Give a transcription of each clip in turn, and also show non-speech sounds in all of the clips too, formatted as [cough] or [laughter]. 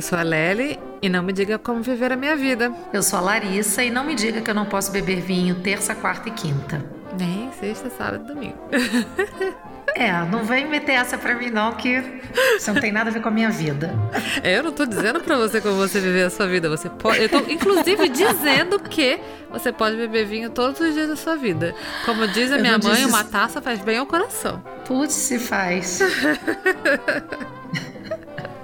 Eu sou a Lely e não me diga como viver a minha vida. Eu sou a Larissa e não me diga que eu não posso beber vinho terça, quarta e quinta. Nem sexta, sábado e domingo. [laughs] É, não vem meter essa pra mim não, que isso não tem nada a ver com a minha vida. Eu não tô dizendo pra você como você viver a sua vida. Você pode. Eu tô, inclusive, dizendo que você pode beber vinho todos os dias da sua vida. Como diz a minha mãe, disse... uma taça faz bem ao coração. Putz, se faz. [laughs]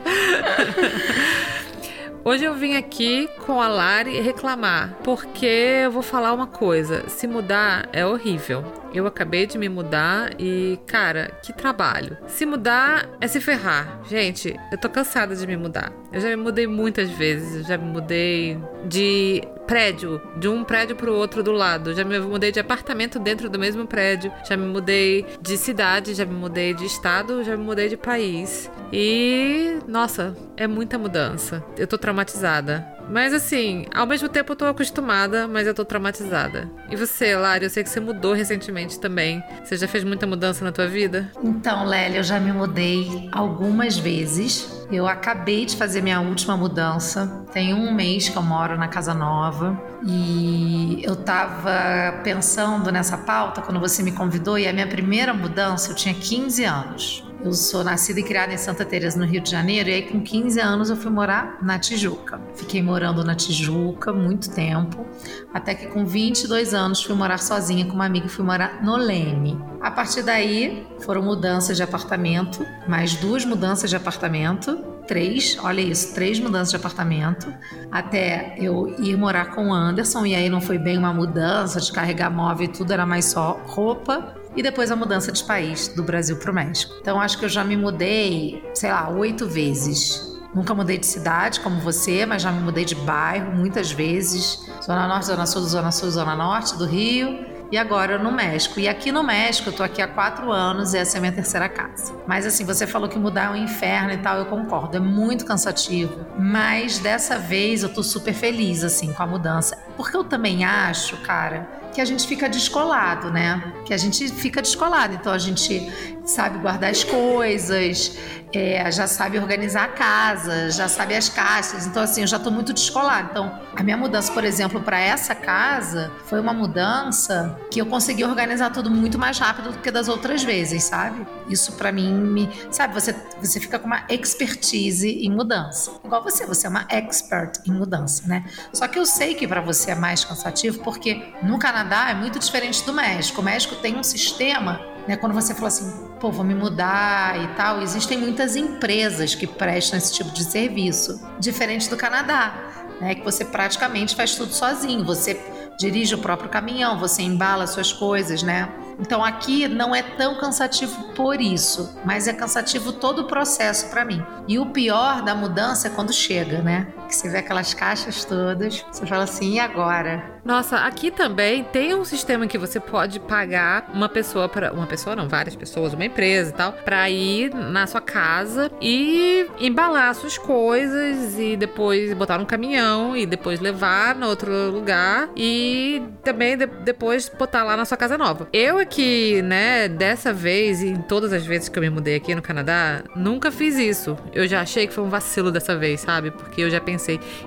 [laughs] Hoje eu vim aqui com a Lari reclamar, porque eu vou falar uma coisa: se mudar é horrível. Eu acabei de me mudar e, cara, que trabalho. Se mudar é se ferrar. Gente, eu tô cansada de me mudar. Eu já me mudei muitas vezes. Eu já me mudei de prédio, de um prédio pro outro do lado. Já me mudei de apartamento dentro do mesmo prédio. Já me mudei de cidade, já me mudei de estado, já me mudei de país. E, nossa, é muita mudança. Eu tô traumatizada. Mas assim, ao mesmo tempo eu tô acostumada, mas eu tô traumatizada. E você, Lari, eu sei que você mudou recentemente também. Você já fez muita mudança na tua vida? Então, Lélia, eu já me mudei algumas vezes. Eu acabei de fazer minha última mudança. Tem um mês que eu moro na casa nova. E eu tava pensando nessa pauta quando você me convidou. E a minha primeira mudança, eu tinha 15 anos. Eu sou nascida e criada em Santa Teresa, no Rio de Janeiro, e aí com 15 anos eu fui morar na Tijuca. Fiquei morando na Tijuca muito tempo, até que com 22 anos fui morar sozinha com uma amiga e fui morar no Leme. A partir daí foram mudanças de apartamento, mais duas mudanças de apartamento, três, olha isso, três mudanças de apartamento, até eu ir morar com o Anderson, e aí não foi bem uma mudança de carregar móvel e tudo, era mais só roupa e depois a mudança de país, do Brasil para o México. Então acho que eu já me mudei, sei lá, oito vezes. Nunca mudei de cidade como você, mas já me mudei de bairro muitas vezes. Zona Norte, Zona Sul, Zona Sul, Zona Norte do Rio. E agora no México. E aqui no México, eu tô aqui há quatro anos e essa é a minha terceira casa. Mas assim, você falou que mudar é um inferno e tal, eu concordo. É muito cansativo. Mas dessa vez eu tô super feliz, assim, com a mudança. Porque eu também acho, cara, que a gente fica descolado, né? Que a gente fica descolado. Então a gente sabe guardar as coisas, é, já sabe organizar a casa, já sabe as caixas. Então, assim, eu já estou muito descolada. Então, a minha mudança, por exemplo, para essa casa foi uma mudança que eu consegui organizar tudo muito mais rápido do que das outras vezes, sabe? Isso para mim me. Sabe, você, você fica com uma expertise em mudança. Igual você, você é uma expert em mudança, né? Só que eu sei que para você é mais cansativo porque no Canadá é muito diferente do México. O México tem um sistema né? Quando você fala assim, pô, vou me mudar e tal, existem muitas empresas que prestam esse tipo de serviço, diferente do Canadá, né? Que você praticamente faz tudo sozinho, você dirige o próprio caminhão, você embala suas coisas, né? Então aqui não é tão cansativo por isso, mas é cansativo todo o processo para mim. E o pior da mudança é quando chega, né? Que você vê aquelas caixas todas, você fala assim, e agora? Nossa, aqui também tem um sistema que você pode pagar uma pessoa para uma pessoa não, várias pessoas, uma empresa e tal, para ir na sua casa e embalar suas coisas e depois botar no caminhão e depois levar no outro lugar e também de, depois botar lá na sua casa nova. Eu aqui, né, dessa vez e em todas as vezes que eu me mudei aqui no Canadá, nunca fiz isso. Eu já achei que foi um vacilo dessa vez, sabe? Porque eu já pensei,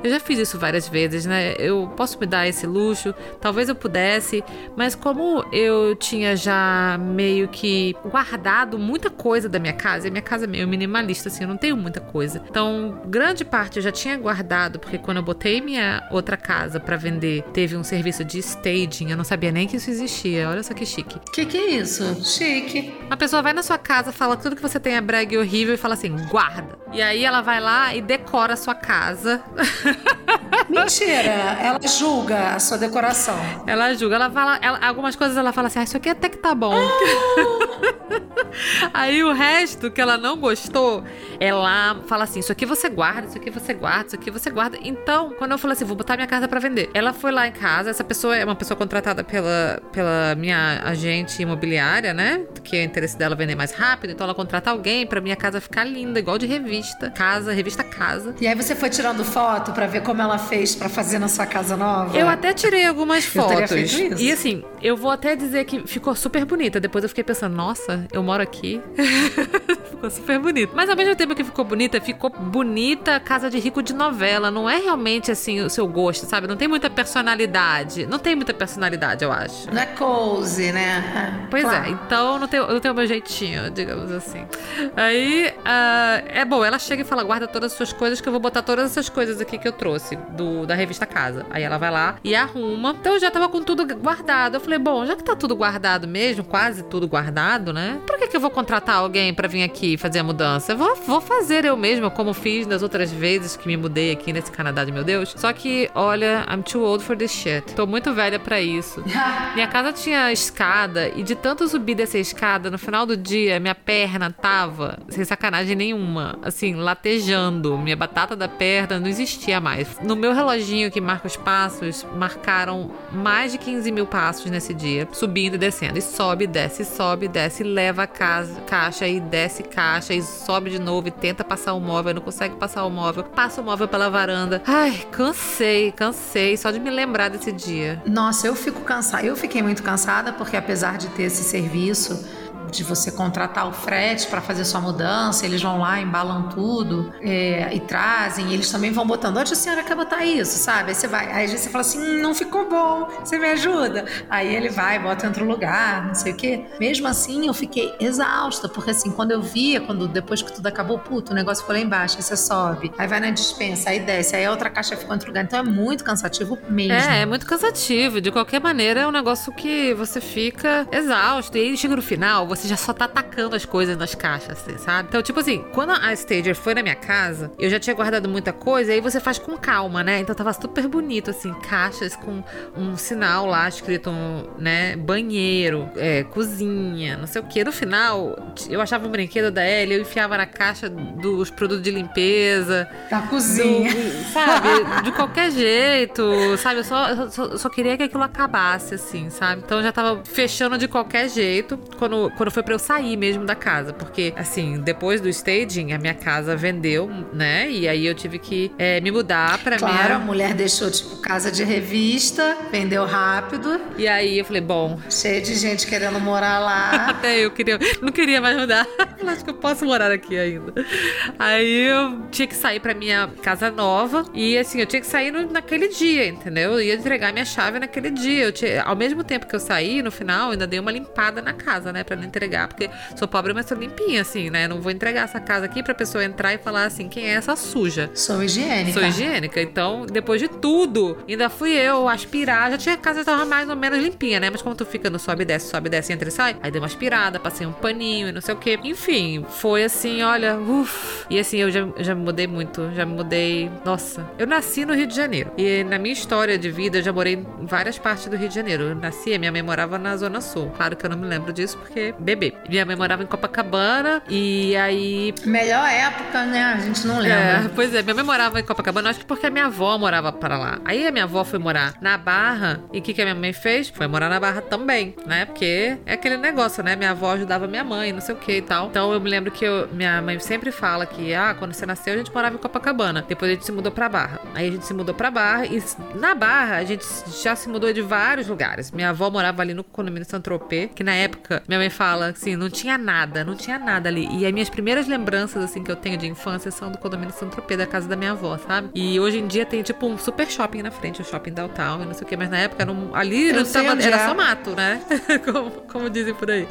eu já fiz isso várias vezes, né? Eu posso me dar esse luxo luxo, talvez eu pudesse, mas como eu tinha já meio que guardado muita coisa da minha casa, e a minha casa é meio minimalista, assim, eu não tenho muita coisa. Então, grande parte eu já tinha guardado, porque quando eu botei minha outra casa para vender, teve um serviço de staging, eu não sabia nem que isso existia. Olha só que chique. Que que é isso? Chique. A pessoa vai na sua casa, fala tudo que você tem é brega e horrível e fala assim: guarda. E aí ela vai lá e decora a sua casa. [laughs] Mentira! Ela julga a sua decoração. Ela julga, ela fala, ela, algumas coisas ela fala assim, ah, isso aqui até que tá bom. [laughs] Aí o resto que ela não gostou, ela fala assim, isso aqui você guarda, isso aqui você guarda, isso aqui você guarda. Então, quando eu falei assim, vou botar minha casa para vender, ela foi lá em casa, essa pessoa é uma pessoa contratada pela, pela minha agente imobiliária, né? Que é o interesse dela vender mais rápido, então ela contrata alguém para minha casa ficar linda, igual de revista, casa, revista casa. E aí você foi tirando foto para ver como ela fez para fazer na sua casa nova? Eu até tirei algumas fotos. E assim, eu vou até dizer que ficou super bonita. Depois eu fiquei pensando, nossa, eu moro aqui. [laughs] ficou super bonito. Mas ao mesmo tempo que ficou bonita, ficou bonita casa de rico de novela. Não é realmente assim o seu gosto, sabe? Não tem muita personalidade. Não tem muita personalidade, eu acho. Não é cozy, né? [laughs] Pois claro. é, então não tem, não tem o meu jeitinho, digamos assim. Aí, uh, é bom, ela chega e fala: guarda todas as suas coisas, que eu vou botar todas essas coisas aqui que eu trouxe do, da revista Casa. Aí ela vai lá e arruma. Então eu já tava com tudo guardado. Eu falei: bom, já que tá tudo guardado mesmo, quase tudo guardado, né? Por que, que eu vou contratar alguém para vir aqui fazer a mudança? Vou, vou fazer eu mesma, como fiz nas outras vezes que me mudei aqui nesse Canadá de meu Deus. Só que, olha, I'm too old for this shit. Tô muito velha para isso. [laughs] Minha casa tinha escada e de tanto subir dessa escada, no final do dia, minha perna tava, sem sacanagem nenhuma, assim, latejando. Minha batata da perna não existia mais. No meu reloginho que marca os passos, marcaram mais de 15 mil passos nesse dia, subindo e descendo. E sobe, desce, sobe, desce, leva a casa, caixa e desce caixa e sobe de novo e tenta passar o móvel, não consegue passar o móvel, passa o móvel pela varanda. Ai, cansei, cansei só de me lembrar desse dia. Nossa, eu fico cansada. Eu fiquei muito cansada porque apesar de ter esse serviço, de você contratar o frete para fazer sua mudança, eles vão lá, embalam tudo é, e trazem, e eles também vão botando, onde a senhora quer botar isso, sabe? Aí você vai, aí você fala assim, hum, não ficou bom, você me ajuda? Aí ele vai, bota em outro lugar, não sei o quê. Mesmo assim, eu fiquei exausta, porque assim, quando eu via, quando depois que tudo acabou, puto, o negócio foi lá embaixo, aí você sobe, aí vai na dispensa, aí desce, aí a outra caixa ficou em outro lugar. Então é muito cansativo mesmo. É, é muito cansativo. De qualquer maneira, é um negócio que você fica exausto. E aí chega no final, você já só tá atacando as coisas nas caixas, assim, sabe? Então, tipo assim, quando a Stager foi na minha casa, eu já tinha guardado muita coisa, aí você faz com calma, né? Então tava super bonito, assim, caixas com um sinal lá escrito, né? Banheiro, é, cozinha, não sei o que. No final, eu achava um brinquedo da Ellie, eu enfiava na caixa dos produtos de limpeza. Da cozinha. Do, sabe? De qualquer jeito, sabe? Eu só, eu só, só queria que aquilo acabasse, assim, sabe? Então eu já tava fechando de qualquer jeito. Quando, quando foi para eu sair mesmo da casa, porque assim, depois do staging, a minha casa vendeu, né? E aí eu tive que é, me mudar para claro, minha. a mulher deixou tipo casa de revista, vendeu rápido. E aí eu falei, bom, cheio de gente querendo morar lá. [laughs] Até eu queria, não queria mais mudar. [laughs] Acho que eu posso morar aqui ainda. Aí eu tinha que sair para minha casa nova e assim, eu tinha que sair no, naquele dia, entendeu? Eu ia entregar minha chave naquele dia. Eu tinha, ao mesmo tempo que eu saí, no final, eu ainda dei uma limpada na casa, né, para não entregar, porque sou pobre, mas sou limpinha, assim, né? Não vou entregar essa casa aqui pra pessoa entrar e falar assim: quem é essa suja? Sou higiênica. Sou higiênica. Então, depois de tudo, ainda fui eu aspirar. Já tinha a casa tava mais ou menos limpinha, né? Mas como tu fica no sobe e desce, sobe e desce, entra e sai, aí dei uma aspirada, passei um paninho e não sei o que. Enfim, foi assim, olha, uff. E assim, eu já, já me mudei muito. Já me mudei. Nossa, eu nasci no Rio de Janeiro. E na minha história de vida, eu já morei em várias partes do Rio de Janeiro. Eu nasci, minha mãe morava na Zona Sul. Claro que eu não me lembro disso, porque bebê. Minha mãe morava em Copacabana e aí. Melhor época, né? A gente não lembra. É, pois é, minha mãe morava em Copacabana, acho que porque a minha avó morava para lá. Aí a minha avó foi morar na Barra e o que, que a minha mãe fez? Foi morar na Barra também, né? Porque é aquele negócio, né? Minha avó ajudava minha mãe, não sei o que e tal. Então eu me lembro que eu, minha mãe sempre fala que, ah, quando você nasceu a gente morava em Copacabana. Depois a gente se mudou pra Barra. Aí a gente se mudou pra Barra e na Barra a gente já se mudou de vários lugares. Minha avó morava ali no condomínio Saint-Tropez, que na época minha mãe fala assim, não tinha nada, não tinha nada ali. E as minhas primeiras lembranças, assim, que eu tenho de infância são do condomínio Saint-Tropez, da casa da minha avó, sabe? E hoje em dia tem, tipo, um super shopping na frente, o shopping downtown não sei o que, mas na época não, ali não tava, era é. só mato, né? [laughs] como, como dizem por aí.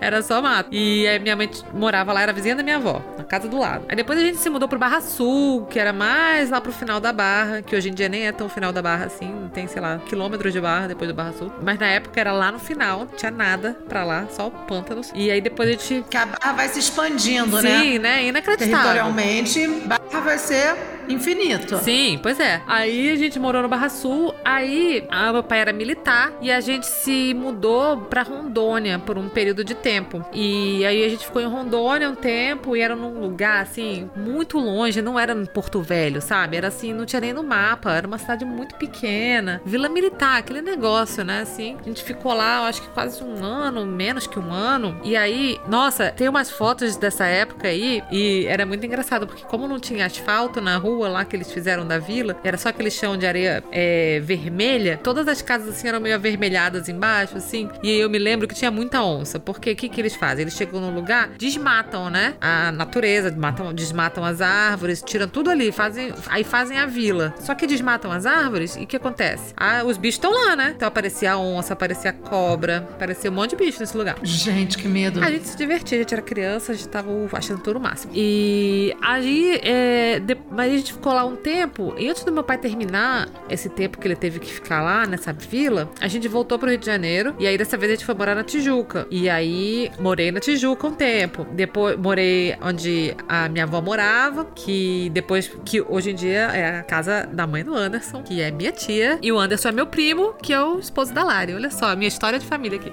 Era só mato. E aí minha mãe morava lá, era vizinha da minha avó, na casa do lado. Aí depois a gente se mudou pro Barra Sul, que era mais lá pro final da Barra, que hoje em dia nem é tão final da Barra assim, tem, sei lá, quilômetros de Barra depois do Barra Sul. Mas na época era lá no final, não tinha nada pra lá, só pântanos. E aí depois a gente. Que a barra vai se expandindo, Sim, né? Sim, né? Inacreditável. Territorialmente, barra vai ser infinito. Sim, pois é. Aí a gente morou no Barra Sul, aí a, meu pai era militar e a gente se mudou pra Rondônia por um período de tempo. E aí a gente ficou em Rondônia um tempo e era num lugar assim, muito longe, não era no Porto Velho, sabe? Era assim, não tinha nem no mapa, era uma cidade muito pequena. Vila Militar, aquele negócio, né? Assim, a gente ficou lá, acho que quase um ano, menos que um ano. E aí, nossa, tem umas fotos dessa época aí e era muito engraçado, porque como não tinha asfalto na rua, rua lá que eles fizeram da vila, era só aquele chão de areia é, vermelha. Todas as casas assim eram meio avermelhadas embaixo, assim. E eu me lembro que tinha muita onça. Porque o que, que eles fazem? Eles chegam no lugar, desmatam, né? A natureza, matam, desmatam as árvores, tiram tudo ali, fazem, aí fazem a vila. Só que desmatam as árvores e o que acontece? Ah, os bichos estão lá, né? Então aparecia a onça, aparecia a cobra, aparecia um monte de bicho nesse lugar. Gente, que medo. A gente se divertia, a gente era criança, a gente tava achando tudo o máximo. E aí, é, de, mas a gente ficou lá um tempo, e antes do meu pai terminar esse tempo que ele teve que ficar lá nessa vila, a gente voltou pro Rio de Janeiro, e aí dessa vez a gente foi morar na Tijuca. E aí, morei na Tijuca um tempo. Depois, morei onde a minha avó morava, que depois, que hoje em dia é a casa da mãe do Anderson, que é minha tia, e o Anderson é meu primo, que é o esposo da Lari. Olha só, a minha história de família aqui.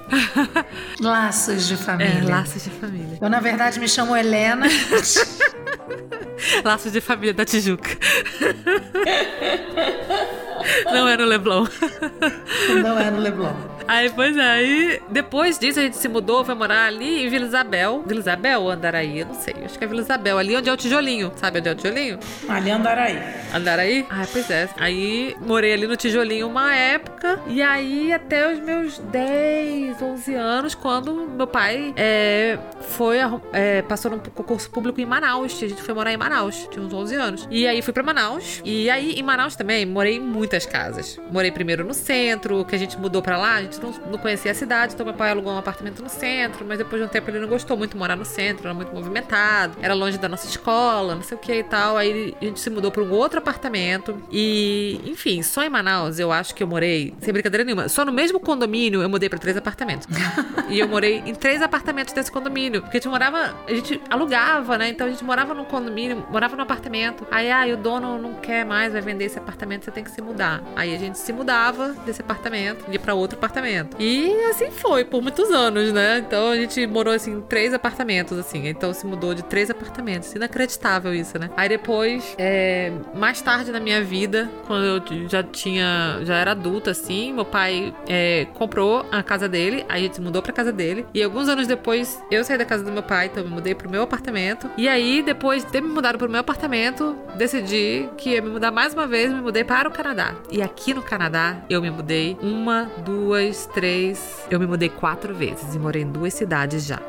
[laughs] Laços de família. É, laços de família. Eu, na verdade, me chamo Helena. [laughs] laços de família da Tijuca. Não é no Leblon. Não é no Leblon. Aí, pois é, aí depois disso a gente se mudou, foi morar ali em Vila Isabel. Vila Isabel ou Andaraí? Eu não sei, acho que é Vila Isabel, ali onde é o tijolinho. Sabe onde é o tijolinho? Ali é Andaraí. Andaraí? Ah, pois é. Aí morei ali no tijolinho uma época, e aí até os meus 10, 11 anos, quando meu pai é, foi, é, passou num concurso público em Manaus. A gente foi morar em Manaus, tinha uns 11 anos. E aí fui pra Manaus, e aí em Manaus também morei em muitas casas. Morei primeiro no centro, que a gente mudou pra lá, a gente não, não conhecia a cidade, então meu pai alugou um apartamento no centro, mas depois de um tempo ele não gostou muito de morar no centro, era muito movimentado, era longe da nossa escola, não sei o que e tal. Aí a gente se mudou para um outro apartamento. E, enfim, só em Manaus eu acho que eu morei, sem brincadeira nenhuma, só no mesmo condomínio eu mudei para três apartamentos. [laughs] e eu morei em três apartamentos desse condomínio, porque a gente morava, a gente alugava, né? Então a gente morava no condomínio, morava no apartamento. Aí, ah, o dono não quer mais, vai vender esse apartamento, você tem que se mudar. Aí a gente se mudava desse apartamento, ia para outro apartamento apartamento. E assim foi, por muitos anos, né? Então a gente morou assim em três apartamentos, assim. Então se mudou de três apartamentos. Inacreditável isso, né? Aí depois, é, mais tarde na minha vida, quando eu já tinha, já era adulta, assim, meu pai é, comprou a casa dele, aí a gente mudou pra casa dele. E alguns anos depois, eu saí da casa do meu pai, então me mudei pro meu apartamento. E aí, depois de ter me mudado pro meu apartamento, decidi que ia me mudar mais uma vez, me mudei para o Canadá. E aqui no Canadá, eu me mudei uma, duas, três. Eu me mudei quatro vezes e morei em duas cidades já.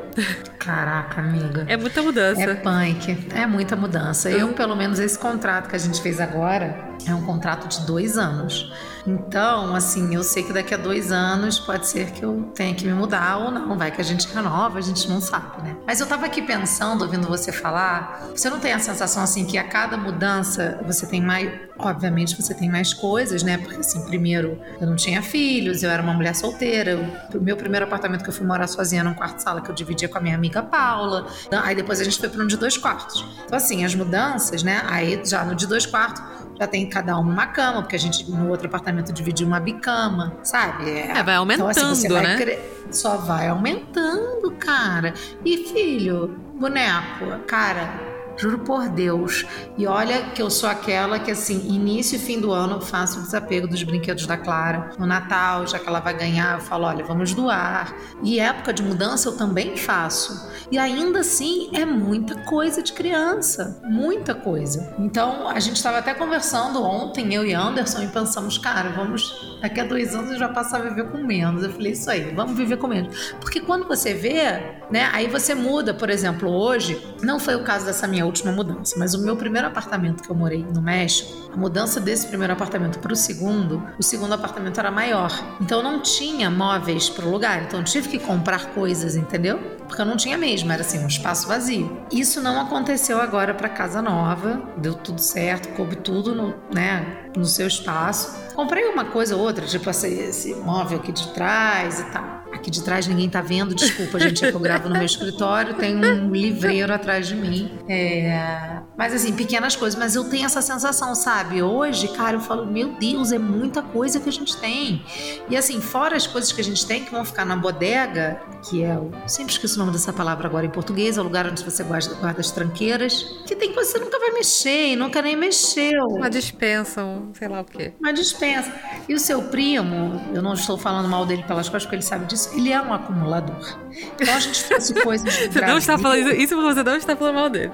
Caraca, amiga. É muita mudança. É punk. É muita mudança. Eu, pelo menos, esse contrato que a gente fez agora é um contrato de dois anos. Então, assim, eu sei que daqui a dois anos pode ser que eu tenha que me mudar ou não. Vai que a gente renova, a gente não sabe, né? Mas eu tava aqui pensando, ouvindo você falar, você não tem a sensação, assim, que a cada mudança você tem mais. Obviamente você tem mais coisas, né? Porque, assim, primeiro eu não tinha filhos, eu era uma mulher solteira. O meu primeiro apartamento que eu fui morar sozinha num quarto-sala que eu dividia com a minha amiga Paula. Aí depois a gente foi para um de dois quartos. Então, assim, as mudanças, né? Aí já no de dois quartos já tem cada um uma cama, porque a gente no outro apartamento dividiu uma bicama, sabe? É, é vai aumentando, então, assim, vai né? Cre... Só vai aumentando, cara. E filho, boneco, cara, Juro por Deus. E olha que eu sou aquela que, assim, início e fim do ano eu faço o desapego dos brinquedos da Clara. No Natal, já que ela vai ganhar, eu falo: olha, vamos doar. E época de mudança eu também faço. E ainda assim é muita coisa de criança. Muita coisa. Então a gente estava até conversando ontem, eu e Anderson, e pensamos: cara, vamos. Daqui a dois anos eu já passo a viver com menos. Eu falei: isso aí, vamos viver com menos. Porque quando você vê, né, aí você muda. Por exemplo, hoje, não foi o caso dessa minha última mudança, mas o meu primeiro apartamento que eu morei no México, a mudança desse primeiro apartamento para o segundo, o segundo apartamento era maior. Então não tinha móveis para o lugar, então eu tive que comprar coisas, entendeu? Porque eu não tinha mesmo, era assim, um espaço vazio. Isso não aconteceu agora para casa nova, deu tudo certo, coube tudo no, né, no seu espaço. Comprei uma coisa ou outra, tipo esse, esse móvel aqui de trás e tal. Aqui de trás ninguém tá vendo, desculpa, gente, é que eu gravo no meu escritório, tem um livreiro atrás de mim. É... Mas assim, pequenas coisas, mas eu tenho essa sensação, sabe? Hoje, cara, eu falo, meu Deus, é muita coisa que a gente tem. E assim, fora as coisas que a gente tem que vão ficar na bodega, que é o. Sempre esqueço o nome dessa palavra agora em português, é o lugar onde você guarda, guarda as tranqueiras, que tem coisa que você nunca vai mexer e nunca nem mexeu. Uma dispensa, um sei lá o quê. Uma dispensa. E o seu primo, eu não estou falando mal dele pelas costas, porque ele sabe disso, ele é um acumulador. Então a gente trouxe [laughs] coisas Você não está falando isso, isso você não está falando mal dele.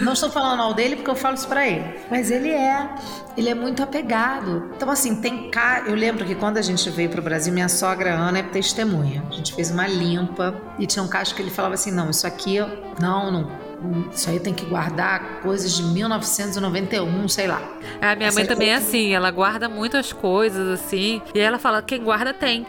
Não estou falando mal dele porque eu falo isso pra ele. Mas ele é. Ele é muito apegado. Então, assim, tem ca... Eu lembro que quando a gente veio pro Brasil, minha sogra Ana é testemunha. A gente fez uma limpa e tinha um caso que ele falava assim: não, isso aqui, não, não. Isso aí tem que guardar coisas de 1991, sei lá. A minha Essa mãe também é assim, ela guarda muitas coisas assim. E ela fala: quem guarda tem.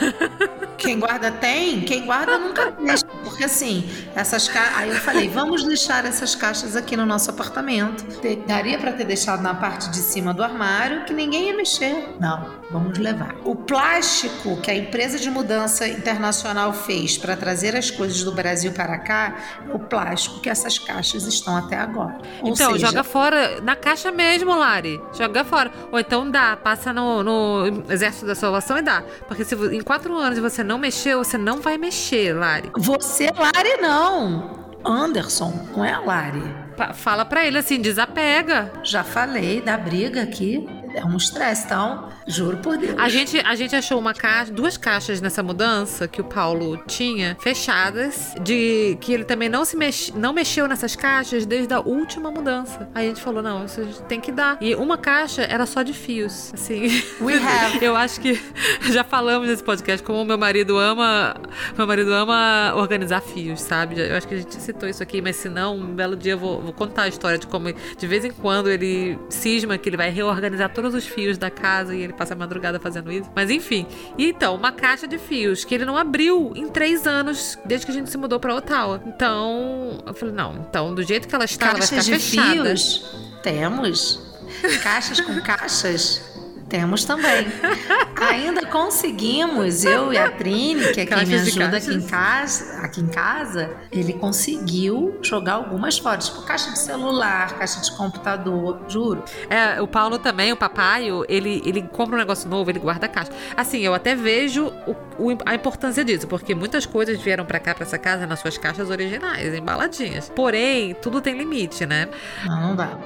[laughs] Quem guarda tem, quem guarda nunca deixa. Porque assim, essas caixas. Aí eu falei, vamos deixar essas caixas aqui no nosso apartamento. Daria pra ter deixado na parte de cima do armário que ninguém ia mexer. Não, vamos levar. O plástico que a empresa de mudança internacional fez para trazer as coisas do Brasil para cá é o plástico que essas caixas estão até agora. Ou então, seja, joga fora, na caixa mesmo, Lari. Joga fora. Ou então dá, passa no, no Exército da Salvação e dá. Porque se em quatro anos você não mexeu, você não vai mexer, Lari. Você, Lari, não. Anderson, não é Lari. Pa- Fala pra ele assim, desapega. Já falei da briga aqui. É um estresse, então, juro por Deus. A gente, a gente achou uma caixa, duas caixas nessa mudança que o Paulo tinha, fechadas, de que ele também não se mex, não mexeu nessas caixas desde a última mudança. Aí a gente falou, não, isso a gente tem que dar. E uma caixa era só de fios, assim. We have. [laughs] Eu acho que já falamos nesse podcast como o meu marido ama, meu marido ama organizar fios, sabe? Eu acho que a gente citou isso aqui, mas se não, um belo dia eu vou, vou contar a história de como de vez em quando ele cisma que ele vai reorganizar todos os fios da casa e ele passa a madrugada fazendo isso. Mas enfim. E então, uma caixa de fios que ele não abriu em três anos desde que a gente se mudou pra Ottawa. Então, eu falei, não, então, do jeito que ela está, ela vai ficar Caixas de fechada. fios? Temos. Caixas com caixas? Temos também. Ainda conseguimos, eu e a Trini, que é quem me ajuda aqui em, casa, aqui em casa, ele conseguiu jogar algumas fotos, tipo caixa de celular, caixa de computador, juro. É, o Paulo também, o papaio, ele, ele compra um negócio novo, ele guarda a caixa. Assim, eu até vejo o- o- a importância disso, porque muitas coisas vieram pra cá, pra essa casa, nas suas caixas originais, embaladinhas. Porém, tudo tem limite, né? Não, não dá.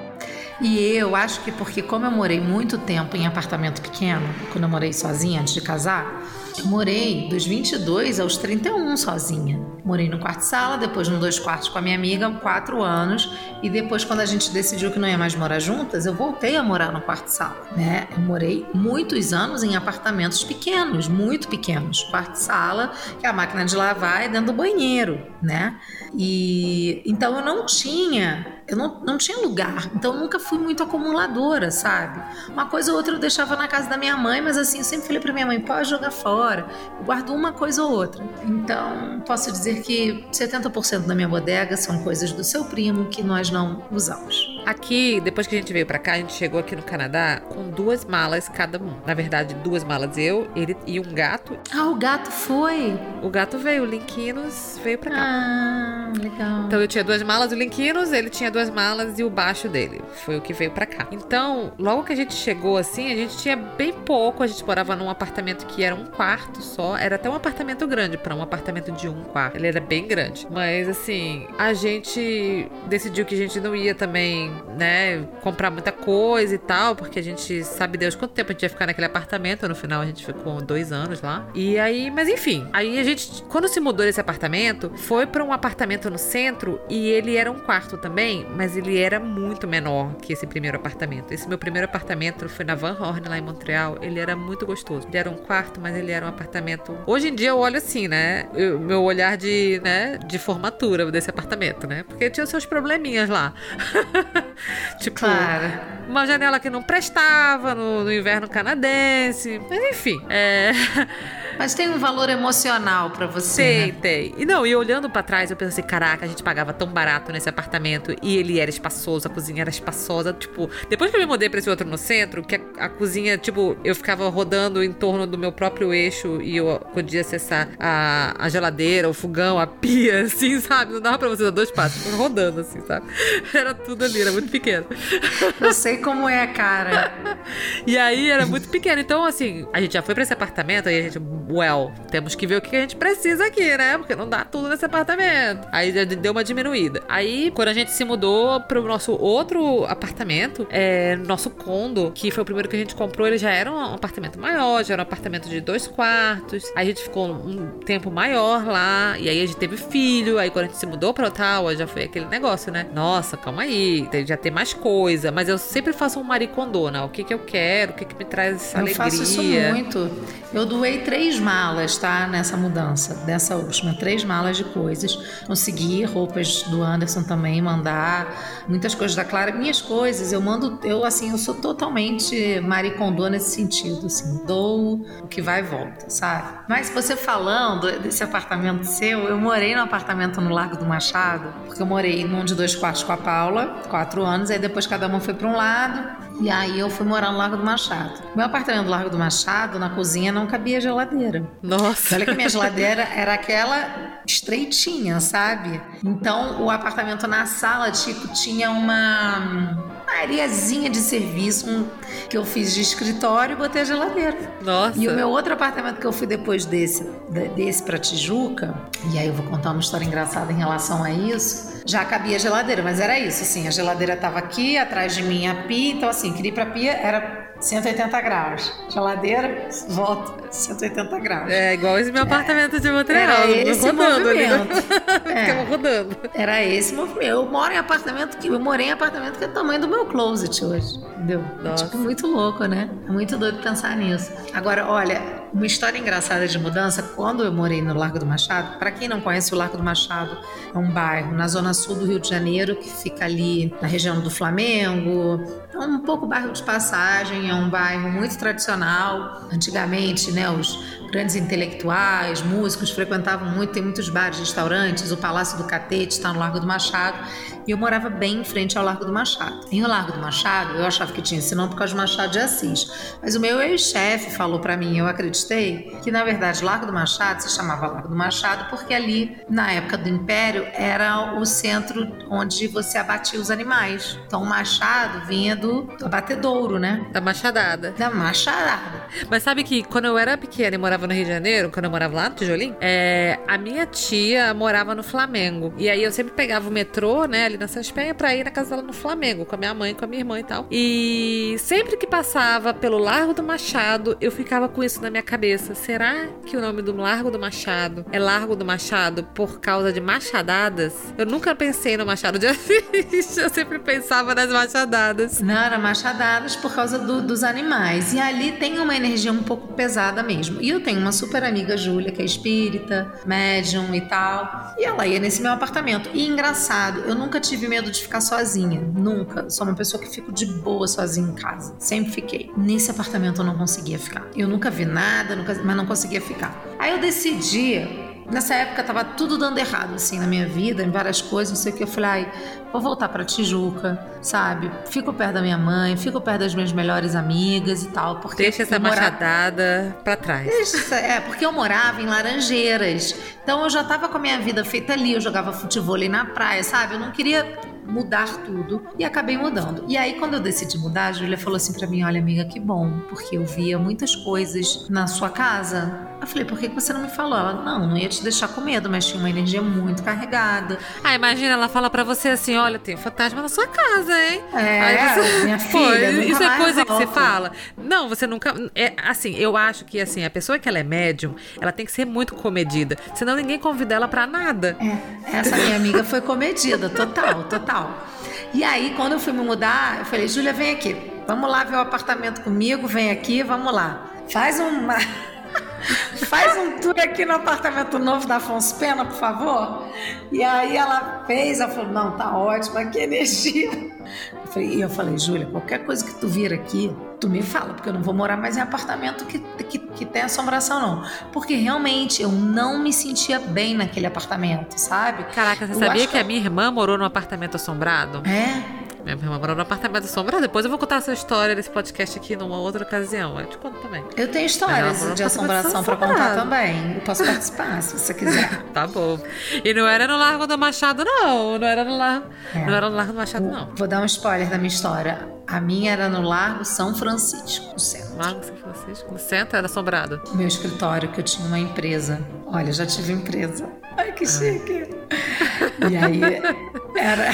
E eu acho que porque como eu morei muito tempo em apartamento pequeno, quando eu morei sozinha antes de casar, eu morei dos 22 aos 31 sozinha. Morei no quarto sala, depois no dois quartos com a minha amiga, quatro anos, e depois quando a gente decidiu que não ia mais morar juntas, eu voltei a morar no quarto sala, né? Eu morei muitos anos em apartamentos pequenos, muito pequenos, quarto sala, que a máquina de lavar é dentro do banheiro, né? E então eu não tinha, eu não, não tinha lugar, então eu nunca fui muito acumuladora, sabe? Uma coisa ou outra eu deixava na casa da minha mãe, mas assim, eu sempre falei pra minha mãe, pode jogar fora, eu guardo uma coisa ou outra. Então, posso dizer que 70% da minha bodega são coisas do seu primo que nós não usamos. Aqui, depois que a gente veio pra cá, a gente chegou aqui no Canadá com duas malas cada um. Na verdade, duas malas eu, ele e um gato. Ah, o gato foi? O gato veio, o Linquinos veio pra cá. Ah, legal. Então eu tinha duas malas, o Linquinos, ele tinha duas malas e o baixo dele. Foi o que veio pra cá. Então, logo que a gente chegou assim, a gente tinha bem pouco. A gente morava num apartamento que era um quarto só. Era até um apartamento grande pra um apartamento de um quarto. Ele era bem grande. Mas assim, a gente decidiu que a gente não ia também, né, comprar muita coisa e tal, porque a gente sabe Deus quanto tempo a gente ia ficar naquele apartamento. No final a gente ficou dois anos lá. E aí, mas enfim, aí a gente, quando se mudou desse apartamento, foi pra um apartamento no centro e ele era um quarto também, mas ele era muito menor que esse primeiro apartamento. Esse meu primeiro apartamento foi na Van Horn, lá em Montreal. Ele era muito gostoso. Ele era um quarto, mas ele era um apartamento. Hoje em dia eu olho assim, né? Eu- meu olhar de, né, de formatura desse apartamento, né? Porque tinha seus probleminhas lá. [laughs] tipo, Claro. Uma janela que não prestava no, no inverno canadense. Mas enfim, é. [laughs] Mas tem um valor emocional pra você. Tem, né? tem. E não, e olhando pra trás, eu pensei, caraca, a gente pagava tão barato nesse apartamento e ele era espaçoso, a cozinha era espaçosa. Tipo, depois que eu me mudei pra esse outro no centro, que a, a cozinha, tipo, eu ficava rodando em torno do meu próprio eixo e eu podia acessar a, a geladeira, o fogão, a pia, [laughs] assim, sabe? Não dava pra você dar dois passos, rodando, assim, sabe? [laughs] Era tudo ali, era muito pequeno. Eu sei como é, cara. [laughs] E aí era muito pequeno. Então, assim, a gente já foi pra esse apartamento, aí a gente well, temos que ver o que a gente precisa aqui, né? Porque não dá tudo nesse apartamento. Aí já deu uma diminuída. Aí, quando a gente se mudou pro nosso outro apartamento, é, nosso condo, que foi o primeiro que a gente comprou, ele já era um apartamento maior, já era um apartamento de dois quartos. Aí a gente ficou um tempo maior lá, e aí a gente teve filho. Aí quando a gente se mudou pra Ottawa, já foi aquele negócio, né? Nossa, calma aí, já tem mais coisa. Mas eu sempre faço um maricondona. O que que eu quero, o que que me traz eu alegria. Eu faço isso muito. Eu doei três malas, tá? Nessa mudança, dessa última. Três malas de coisas. Consegui roupas do Anderson também mandar. Muitas coisas da Clara. Minhas coisas, eu mando. Eu, assim, eu sou totalmente maricondô nesse sentido, assim. Dou o que vai e volta, sabe? Mas você falando desse apartamento seu, eu morei no apartamento no Largo do Machado, porque eu morei num de dois quartos com a Paula, quatro anos, aí depois cada uma foi para um lado obrigado e aí eu fui morar no Largo do Machado. Meu apartamento do Largo do Machado, na cozinha, não cabia geladeira. Nossa. Olha que minha geladeira era aquela estreitinha, sabe? Então o apartamento na sala, tipo, tinha uma areazinha de serviço um, que eu fiz de escritório e botei a geladeira. Nossa. E o meu outro apartamento que eu fui depois desse, desse pra Tijuca, e aí eu vou contar uma história engraçada em relação a isso, já cabia a geladeira, mas era isso, assim, a geladeira tava aqui, atrás de mim a pia, então assim, queria ir pra pia, era 180 graus. Geladeira, volta, 180 graus. É, igual esse meu apartamento é, de Montreal. Era esse rodando movimento. [laughs] Ali. É, rodando. Era esse movimento. Eu moro em apartamento que eu morei em apartamento que é o tamanho do meu closet hoje. Entendeu? Nossa. Tipo, muito louco, né? É muito doido pensar nisso. Agora, olha, uma história engraçada de mudança, quando eu morei no Largo do Machado, para quem não conhece, o Largo do Machado é um bairro na zona sul do Rio de Janeiro, que fica ali na região do Flamengo, é um pouco bairro de passagem, é um bairro muito tradicional. Antigamente, né, os grandes intelectuais, músicos frequentavam muito, tem muitos bares, restaurantes, o Palácio do Catete está no Largo do Machado, e eu morava bem em frente ao Largo do Machado. E o Largo do Machado, eu achava que tinha esse nome por causa de Machado de Assis, mas o meu ex-chefe falou para mim, eu acreditei, que na verdade Largo do Machado se chamava Largo do Machado porque ali, na época do Império, era o centro onde você abatia os animais. Então o Machado vinha do abatedouro, né? Da machadada. Da machadada. Mas sabe que quando eu era pequena e morava no Rio de Janeiro, quando eu morava lá no Tijolim, é, a minha tia morava no Flamengo. E aí eu sempre pegava o metrô, né, ali na Saspenha, pra ir na casa dela no Flamengo, com a minha mãe, com a minha irmã e tal. E sempre que passava pelo Largo do Machado, eu ficava com isso na minha cabeça. Será que o nome do Largo do Machado é Largo do Machado por causa de machadadas? Eu nunca pensei no Machado de [laughs] Assis. Eu sempre pensava nas machadadas. Não, era machadadas por causa do, dos animais. E ali tem uma energia um pouco pesada mesmo. E eu tenho uma super amiga, Júlia, que é espírita, médium e tal. E ela ia nesse meu apartamento. E engraçado, eu nunca tive medo de ficar sozinha. Nunca. Sou uma pessoa que fico de boa sozinha em casa. Sempre fiquei. Nesse apartamento eu não conseguia ficar. Eu nunca vi nada, nunca, mas não conseguia ficar. Aí eu decidi Nessa época tava tudo dando errado, assim, na minha vida, em várias coisas, não sei o que. Eu falei, ai, vou voltar pra Tijuca, sabe? Fico perto da minha mãe, fico perto das minhas melhores amigas e tal. Porque Deixa essa morava... machadada pra trás. Deixa, é, porque eu morava em Laranjeiras. Então eu já tava com a minha vida feita ali, eu jogava futebol ali na praia, sabe? Eu não queria mudar tudo e acabei mudando. E aí quando eu decidi mudar, a Júlia falou assim para mim: "Olha, amiga, que bom, porque eu via muitas coisas na sua casa". Eu falei: "Por que você não me falou?". Ela: "Não, não ia te deixar com medo, mas tinha uma energia muito carregada". Ah, imagina ela fala para você assim: "Olha, tem fantasma na sua casa, hein?". É, você... minha [laughs] filha, Pô, isso é coisa volta. que você fala. Não, você nunca é assim, eu acho que assim, a pessoa que ela é médium, ela tem que ser muito comedida, senão ninguém convida ela para nada. É, essa minha amiga foi comedida, total, total. E aí, quando eu fui me mudar, eu falei, Júlia, vem aqui. Vamos lá ver o apartamento comigo, vem aqui, vamos lá. Faz uma. Faz um tour aqui no apartamento novo da Afonso Pena, por favor. E aí ela fez, ela falou, não, tá ótimo, que energia. Eu falei, e eu falei, Júlia, qualquer coisa que tu vir aqui, tu me fala, porque eu não vou morar mais em apartamento que, que, que tem assombração, não. Porque realmente eu não me sentia bem naquele apartamento, sabe? Caraca, você eu sabia que... que a minha irmã morou num apartamento assombrado? É. Minha irmã morou no apartamento assombrado. Depois eu vou contar essa história desse podcast aqui numa outra ocasião. Eu te conto também. Eu tenho histórias de assombração pra contar também. Eu posso participar, se você quiser. [laughs] tá bom. E não era no Largo do Machado, não. Não era no Largo, é. não, era no Largo do Machado, não. Vou dar um spoiler da minha história. A minha era no Largo São Francisco, no centro. Largo São Francisco? No centro era assombrado? Meu escritório, que eu tinha uma empresa. Olha, já tive empresa. Ai, que chique. E aí, era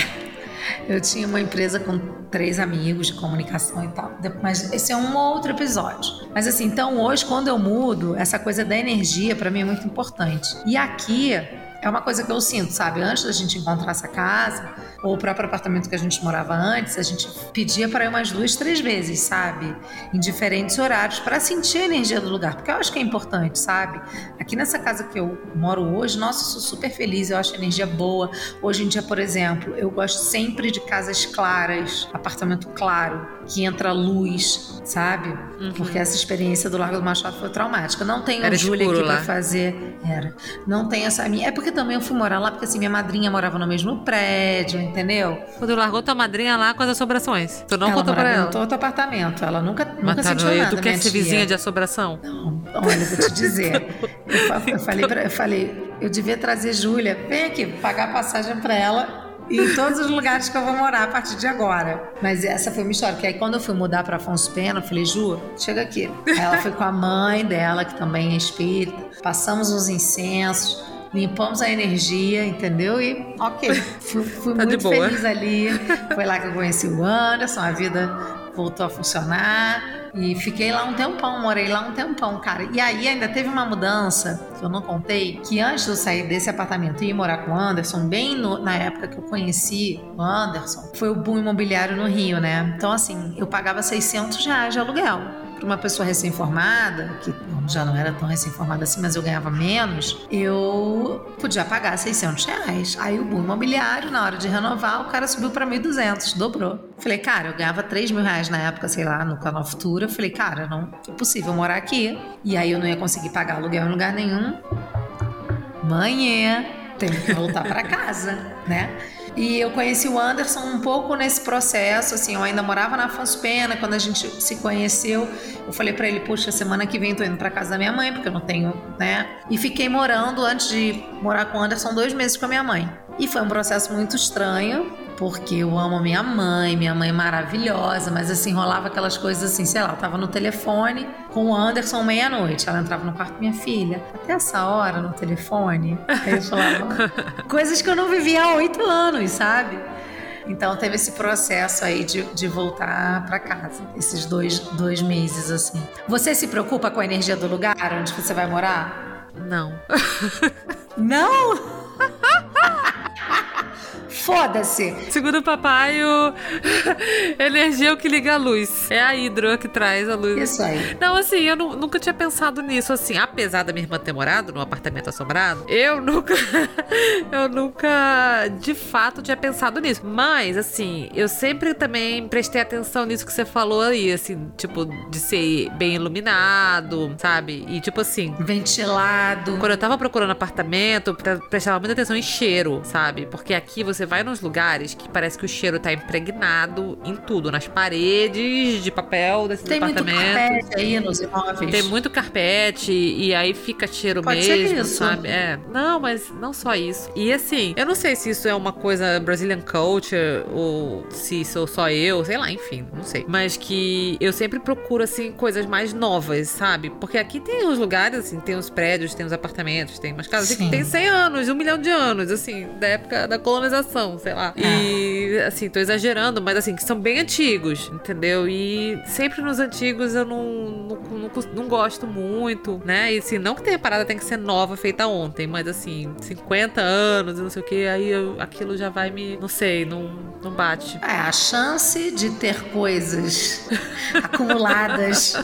eu tinha uma empresa com três amigos de comunicação e tal. Mas esse é um outro episódio. Mas assim, então hoje, quando eu mudo, essa coisa da energia para mim é muito importante. E aqui é uma coisa que eu sinto, sabe? Antes da gente encontrar essa casa, ou o próprio apartamento que a gente morava antes, a gente pedia para ir umas duas, três vezes, sabe? Em diferentes horários, para sentir a energia do lugar, porque eu acho que é importante, sabe? Aqui nessa casa que eu moro hoje, nossa, eu sou super feliz, eu acho a energia boa. Hoje em dia, por exemplo, eu gosto sempre de casas claras, apartamento claro, que entra luz, sabe? Uhum. Porque essa experiência do Largo do Machado foi traumática. Não tenho Era Júlia aqui para fazer. Era. Não tem essa minha. É porque também eu fui morar lá, porque assim, minha madrinha morava no mesmo prédio, entendeu? Quando largou tua madrinha lá com as assombrações. Tu não ela contou pra ela? Ela outro apartamento. Ela nunca, Mas nunca tá sentiu nada. Tu quer ser vizinha de assombração? Não, olha, eu vou te dizer. eu, eu, falei pra, eu falei, eu devia trazer Júlia. Vem aqui, pagar a passagem pra ela em todos os lugares que eu vou morar a partir de agora. Mas essa foi uma história, que aí quando eu fui mudar para Afonso Pena, eu falei, Ju, chega aqui. Aí ela foi com a mãe dela, que também é espírita, passamos uns incensos, limpamos a energia, entendeu? E ok, [laughs] fui, fui tá muito feliz ali. Foi lá que eu conheci o Anderson, a vida voltou a funcionar. E fiquei lá um tempão, morei lá um tempão, cara. E aí ainda teve uma mudança que eu não contei, que antes de eu sair desse apartamento e ir morar com o Anderson, bem no, na época que eu conheci o Anderson, foi o boom imobiliário no Rio, né? Então assim, eu pagava 600 reais de aluguel para uma pessoa recém-formada, que já não era tão recém-formada assim, mas eu ganhava menos, eu podia pagar 600 reais. Aí o boom imobiliário, na hora de renovar, o cara subiu para 1.200, dobrou. Falei, cara, eu ganhava 3 mil reais na época, sei lá, no Canal Futura. Falei, cara, não é possível morar aqui. E aí eu não ia conseguir pagar aluguel em lugar nenhum. Manhã, tenho que voltar para casa, né? E eu conheci o Anderson um pouco nesse processo, assim, eu ainda morava na Afonso Pena, quando a gente se conheceu, eu falei para ele, puxa, semana que vem tô indo para casa da minha mãe, porque eu não tenho, né? E fiquei morando antes de morar com o Anderson dois meses com a minha mãe. E foi um processo muito estranho, porque eu amo minha mãe, minha mãe é maravilhosa, mas assim, rolava aquelas coisas assim, sei lá, eu tava no telefone com o Anderson meia-noite, ela entrava no quarto, minha filha, até essa hora no telefone, aí eu falava, [laughs] coisas que eu não vivia há oito anos, sabe? Então teve esse processo aí de, de voltar para casa, esses dois, dois meses assim. Você se preocupa com a energia do lugar onde você vai morar? Não. Não? [laughs] Foda-se. Segundo o papai, o... [laughs] energia é o que liga a luz. É a hidro que traz a luz. Isso aí. Não, assim, eu nunca tinha pensado nisso, assim. Apesar da minha irmã ter morado num apartamento assombrado, eu nunca. [laughs] eu nunca, de fato, tinha pensado nisso. Mas, assim, eu sempre também prestei atenção nisso que você falou aí, assim, tipo, de ser bem iluminado, sabe? E, tipo assim. Ventilado. Quando eu tava procurando apartamento, prestava muita atenção em cheiro, sabe? Porque aqui você vai nos lugares que parece que o cheiro tá impregnado em tudo, nas paredes de papel desses Tem apartamentos. Tem muito carpete aí nos imóveis. Tem muito carpete e aí fica cheiro Pode mesmo, sabe? É. Não, mas não só isso. E assim, eu não sei se isso é uma coisa Brazilian culture ou se sou só eu, sei lá, enfim, não sei. Mas que eu sempre procuro assim coisas mais novas, sabe? Porque aqui tem uns lugares assim, tem os prédios, tem os apartamentos, tem umas casas que tem 100 anos, um milhão de anos, assim, da época da colonização sei lá. É. E, assim, tô exagerando, mas assim, que são bem antigos, entendeu? E sempre nos antigos eu não, não, não, não gosto muito, né? E assim, não que tenha parada tem que ser nova, feita ontem, mas assim, 50 anos e não sei o que, aí eu, aquilo já vai me, não sei, não, não bate. É, a chance de ter coisas [laughs] acumuladas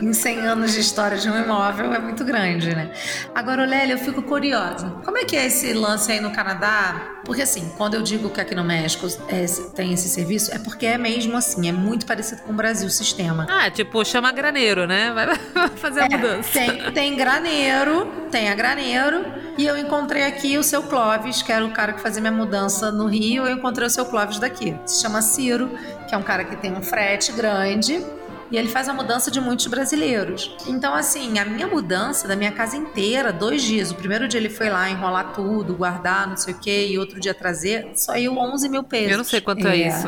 em 100 anos de história de um imóvel é muito grande, né? Agora, Lélia, eu fico curiosa. Como é que é esse lance aí no Canadá? Porque assim, quando eu digo que aqui no México é, tem esse serviço, é porque é mesmo assim, é muito parecido com o Brasil o sistema. Ah, tipo, chama graneiro, né? Vai [laughs] fazer a é, mudança. Tem, tem graneiro, tem a graneiro E eu encontrei aqui o seu Clóvis, que era o cara que fazia minha mudança no Rio. Eu encontrei o seu Clóvis daqui. Se chama Ciro, que é um cara que tem um frete grande e ele faz a mudança de muitos brasileiros. Então, assim, a minha mudança da minha casa inteira, dois dias. O primeiro dia ele foi lá enrolar tudo, guardar, não sei o quê, e outro dia trazer, só eu 11 mil pesos. Eu não sei quanto é, é isso.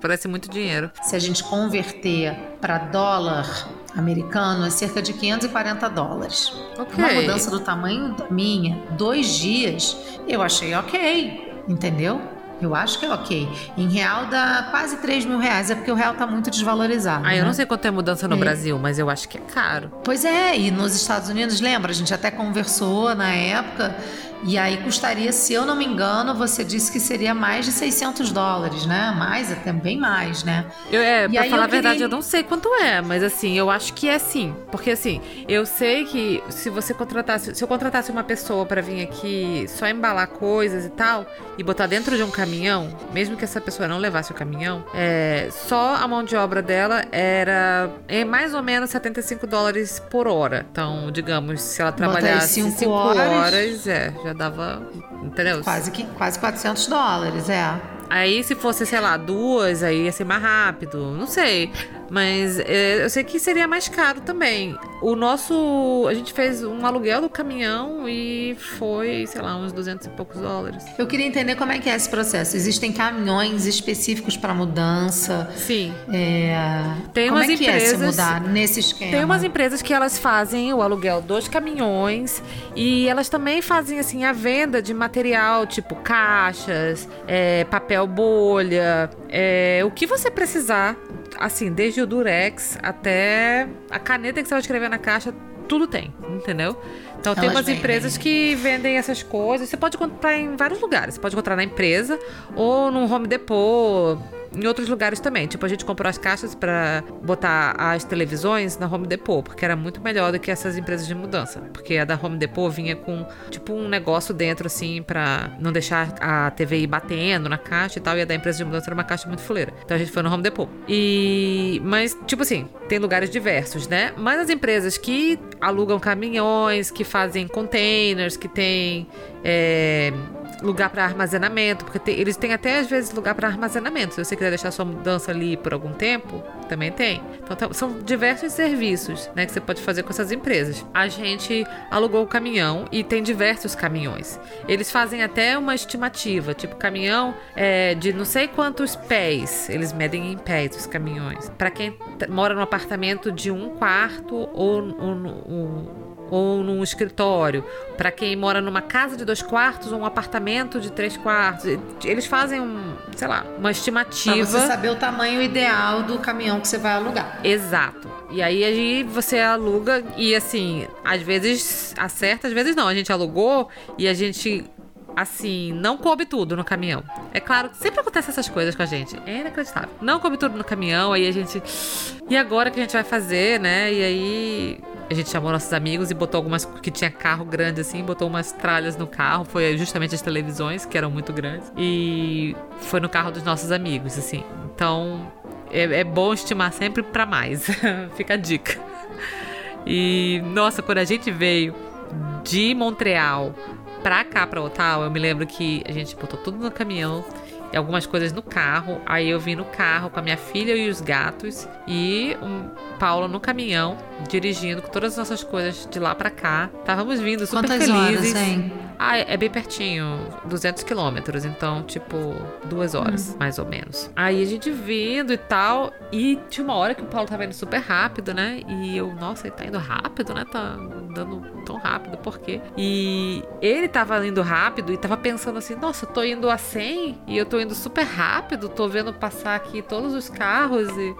Parece muito dinheiro. Se a gente converter para dólar americano, é cerca de 540 dólares. Okay. Uma mudança do tamanho da minha, dois dias, eu achei ok, entendeu? Eu acho que é ok. Em real dá quase 3 mil reais, é porque o real tá muito desvalorizado. Ah, né? eu não sei quanto é mudança no é. Brasil, mas eu acho que é caro. Pois é, e nos Estados Unidos, lembra? A gente até conversou na época e aí custaria, se eu não me engano, você disse que seria mais de 600 dólares, né? Mais, até bem mais, né? Eu, é, e pra falar a verdade, eu não sei quanto é, mas assim, eu acho que é sim. Porque assim, eu sei que se você contratasse, se eu contratasse uma pessoa para vir aqui só embalar coisas e tal, e botar dentro de um caminhão, mesmo que essa pessoa não levasse o caminhão, é, só a mão de obra dela era é mais ou menos 75 dólares por hora. Então, digamos, se ela trabalhasse 5 horas, horas, é, já dava, entendeu? Quase que quase 400 dólares, é. Aí se fosse, sei lá, duas, aí ia ser mais rápido. Não sei. Mas é, eu sei que seria mais caro também. O nosso. A gente fez um aluguel do caminhão e foi, sei lá, uns 200 e poucos dólares. Eu queria entender como é que é esse processo. Existem caminhões específicos para mudança? Sim. É... Tem como umas é que empresas, é se mudar nesse esquema? Tem umas empresas que elas fazem o aluguel dos caminhões e elas também fazem assim a venda de material tipo caixas, é, papel bolha, é, o que você precisar assim, desde o Durex até a caneta que você vai escrever na caixa, tudo tem, entendeu? Então Elas tem umas vendem. empresas que vendem essas coisas. Você pode comprar em vários lugares. Você pode encontrar na empresa ou no Home Depot em outros lugares também. Tipo, a gente comprou as caixas para botar as televisões na Home Depot, porque era muito melhor do que essas empresas de mudança. Porque a da Home Depot vinha com, tipo, um negócio dentro, assim, para não deixar a TV ir batendo na caixa e tal. E a da empresa de mudança era uma caixa muito fuleira. Então a gente foi no Home Depot. E. Mas, tipo assim, tem lugares diversos, né? Mas as empresas que alugam caminhões, que fazem containers, que tem. É, lugar para armazenamento, porque tem, eles têm até às vezes lugar para armazenamento. Se você quiser deixar sua mudança ali por algum tempo, também tem. Então tá, são diversos serviços, né, que você pode fazer com essas empresas. A gente alugou o caminhão e tem diversos caminhões. Eles fazem até uma estimativa, tipo caminhão é, de não sei quantos pés. Eles medem em pés os caminhões. Para quem mora num apartamento de um quarto ou, ou, ou num escritório, para quem mora numa casa de dois quartos ou um apartamento de três quartos. Eles fazem um, sei lá, uma estimativa. Pra você saber o tamanho ideal do caminhão que você vai alugar. Exato. E aí, aí você aluga e assim, às vezes acerta, às vezes não. A gente alugou e a gente assim, não coube tudo no caminhão. É claro, sempre acontece essas coisas com a gente. É inacreditável. Não coube tudo no caminhão, aí a gente. E agora que a gente vai fazer, né? E aí a gente chamou nossos amigos e botou algumas que tinha carro grande assim, botou umas tralhas no carro, foi justamente as televisões que eram muito grandes e foi no carro dos nossos amigos assim. Então é, é bom estimar sempre para mais. [laughs] Fica a dica. E nossa, quando a gente veio de Montreal pra cá, pra Ottawa, eu me lembro que a gente botou tudo no caminhão algumas coisas no carro. Aí eu vim no carro com a minha filha e os gatos e um Paulo no caminhão, dirigindo com todas as nossas coisas de lá para cá. Estávamos vindo super Quantas felizes. Horas, hein? Ah, é bem pertinho, 200 quilômetros, então, tipo, duas horas, hum. mais ou menos. Aí a gente vindo e tal, e tinha uma hora que o Paulo tava indo super rápido, né? E eu, nossa, ele tá indo rápido, né? Tá andando tão rápido, por quê? E ele tava indo rápido e tava pensando assim, nossa, eu tô indo a 100 e eu tô indo super rápido, tô vendo passar aqui todos os carros e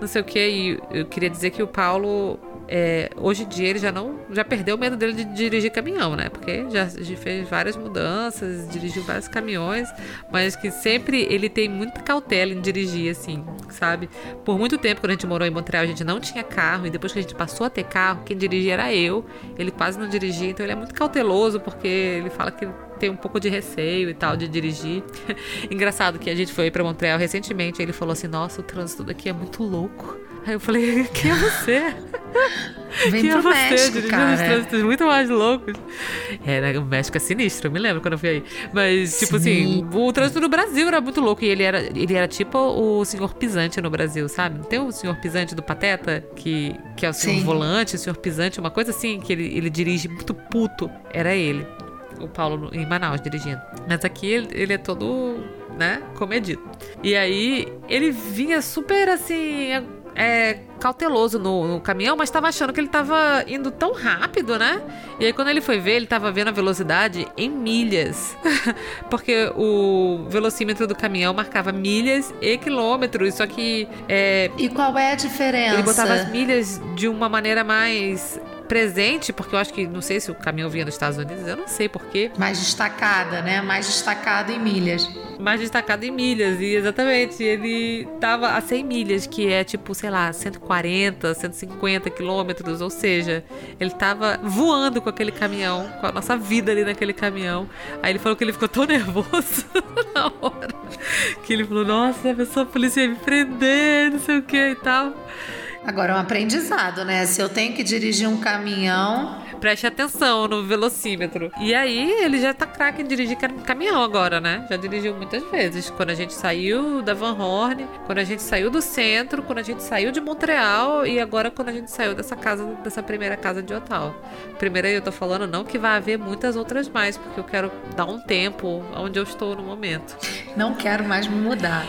não sei o que. E eu queria dizer que o Paulo, é, hoje em dia, ele já não. Já perdeu o medo dele de dirigir caminhão, né? Porque já, fez várias mudanças, dirigiu vários caminhões, mas que sempre ele tem muita cautela em dirigir, assim, sabe? Por muito tempo, quando a gente morou em Montreal, a gente não tinha carro, e depois que a gente passou a ter carro, quem dirigia era eu. Ele quase não dirigia, então ele é muito cauteloso, porque ele fala que tem um pouco de receio e tal de dirigir. [laughs] Engraçado que a gente foi para Montreal recentemente, e ele falou assim: "Nossa, o trânsito daqui é muito louco". Aí eu falei: [laughs] "Quem é você?" [laughs] Vem que é você, México, dirigindo cara. os trânsitos muito mais loucos. É, né, o México é sinistro, eu me lembro quando eu fui aí. Mas, tipo Sim. assim, o trânsito no Brasil era muito louco. E ele era, ele era tipo o senhor pisante no Brasil, sabe? Não tem o senhor pisante do Pateta, que, que é o senhor Sim. volante, o senhor pisante, uma coisa assim, que ele, ele dirige muito puto. Era ele. O Paulo em Manaus dirigindo. Mas aqui ele, ele é todo, né, comedido. E aí ele vinha super assim. É, cauteloso no, no caminhão, mas tava achando que ele tava indo tão rápido, né? E aí quando ele foi ver, ele tava vendo a velocidade em milhas. [laughs] Porque o velocímetro do caminhão marcava milhas e quilômetros, só que é, E qual é a diferença? ele botava as milhas de uma maneira mais presente, porque eu acho que, não sei se o caminhão vinha dos Estados Unidos, eu não sei porquê, Mais destacada, né? Mais destacada em milhas. mais destacado em milhas. E exatamente, ele tava a 100 milhas, que é tipo, sei lá, 140, 150 quilômetros, ou seja, ele tava voando com aquele caminhão, com a nossa vida ali naquele caminhão. Aí ele falou que ele ficou tão [laughs] nervoso [laughs] na hora, que ele falou, nossa, a pessoa a polícia ia me prender, não sei o que e tal. Agora é um aprendizado, né? Se eu tenho que dirigir um caminhão, Preste atenção no velocímetro. E aí, ele já tá craque em dirigir cam- caminhão agora, né? Já dirigiu muitas vezes. Quando a gente saiu da Van Horn, quando a gente saiu do centro, quando a gente saiu de Montreal e agora quando a gente saiu dessa casa, dessa primeira casa de Ottawa. Primeira eu tô falando não que vai haver muitas outras mais, porque eu quero dar um tempo onde eu estou no momento. não quero mais me mudar.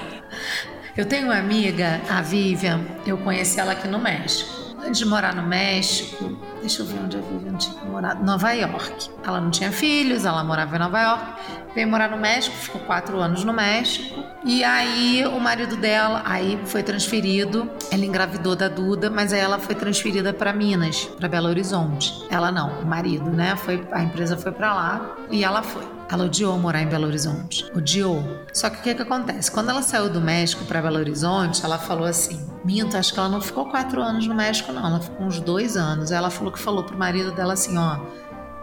Eu tenho uma amiga, a Vivian, eu conheci ela aqui no México. Antes de morar no México, deixa eu ver onde a Vivian tinha morado. Nova York. Ela não tinha filhos, ela morava em Nova York. Veio morar no México, ficou quatro anos no México. E aí o marido dela, aí foi transferido. Ela engravidou da Duda, mas aí ela foi transferida para Minas, para Belo Horizonte. Ela não, o marido, né? Foi, a empresa foi para lá e ela foi. Ela odiou morar em Belo Horizonte. Odiou. Só que o que, que acontece? Quando ela saiu do México para Belo Horizonte, ela falou assim: Minto, acho que ela não ficou quatro anos no México, não. Ela ficou uns dois anos. Ela falou que falou pro marido dela assim: Ó,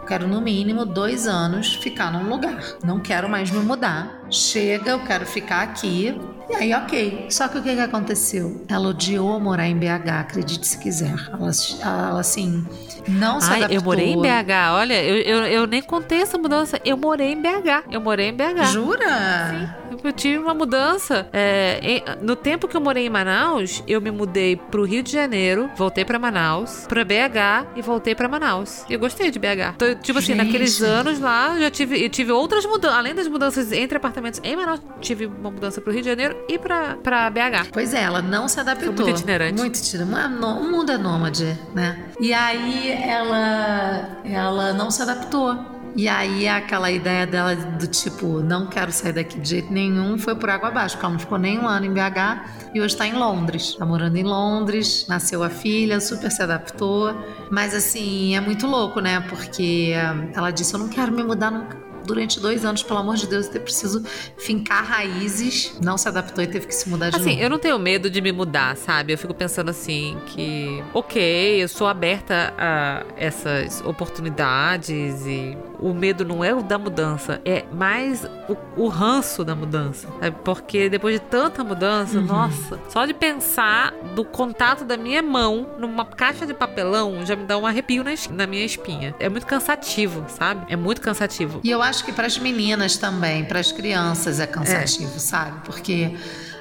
quero no mínimo dois anos ficar num lugar. Não quero mais me mudar. Chega, eu quero ficar aqui. E aí, ok. Só que o que, que aconteceu? Ela odiou morar em BH, acredite se quiser. Ela, ela assim, não se Ai, adaptou. eu morei em BH. Olha, eu, eu, eu nem contei essa mudança. Eu morei em BH. Eu morei em BH. Jura? Eu tive uma mudança. É, em- no tempo que eu morei em Manaus, eu me mudei pro Rio de Janeiro, voltei pra Manaus, pra BH e voltei pra Manaus. E eu gostei de BH. Então, tipo assim, Gente. naqueles anos lá, eu já tive, eu tive outras mudanças. Além das mudanças entre apartamentos em Manaus, tive uma mudança pro Rio de Janeiro e pra, pra BH. Pois é, ela não se adaptou. Foi muito itinerante. Muito itinerante. Um mundo é nômade, né? E aí ela, ela não se adaptou. E aí aquela ideia dela do tipo, não quero sair daqui de jeito nenhum, foi por água abaixo, porque ela não ficou nem um ano em BH e hoje está em Londres. Está morando em Londres, nasceu a filha, super se adaptou. Mas assim, é muito louco, né? Porque ah, ela disse, eu não quero me mudar nunca durante dois anos, pelo amor de Deus, eu preciso fincar raízes. Não se adaptou e teve que se mudar de Assim, novo. eu não tenho medo de me mudar, sabe? Eu fico pensando assim que, ok, eu sou aberta a essas oportunidades e o medo não é o da mudança, é mais o, o ranço da mudança. sabe? Porque depois de tanta mudança, nossa, só de pensar do contato da minha mão numa caixa de papelão já me dá um arrepio na, na minha espinha. É muito cansativo, sabe? É muito cansativo. E eu acho que para as meninas também, para as crianças é cansativo, sabe? Porque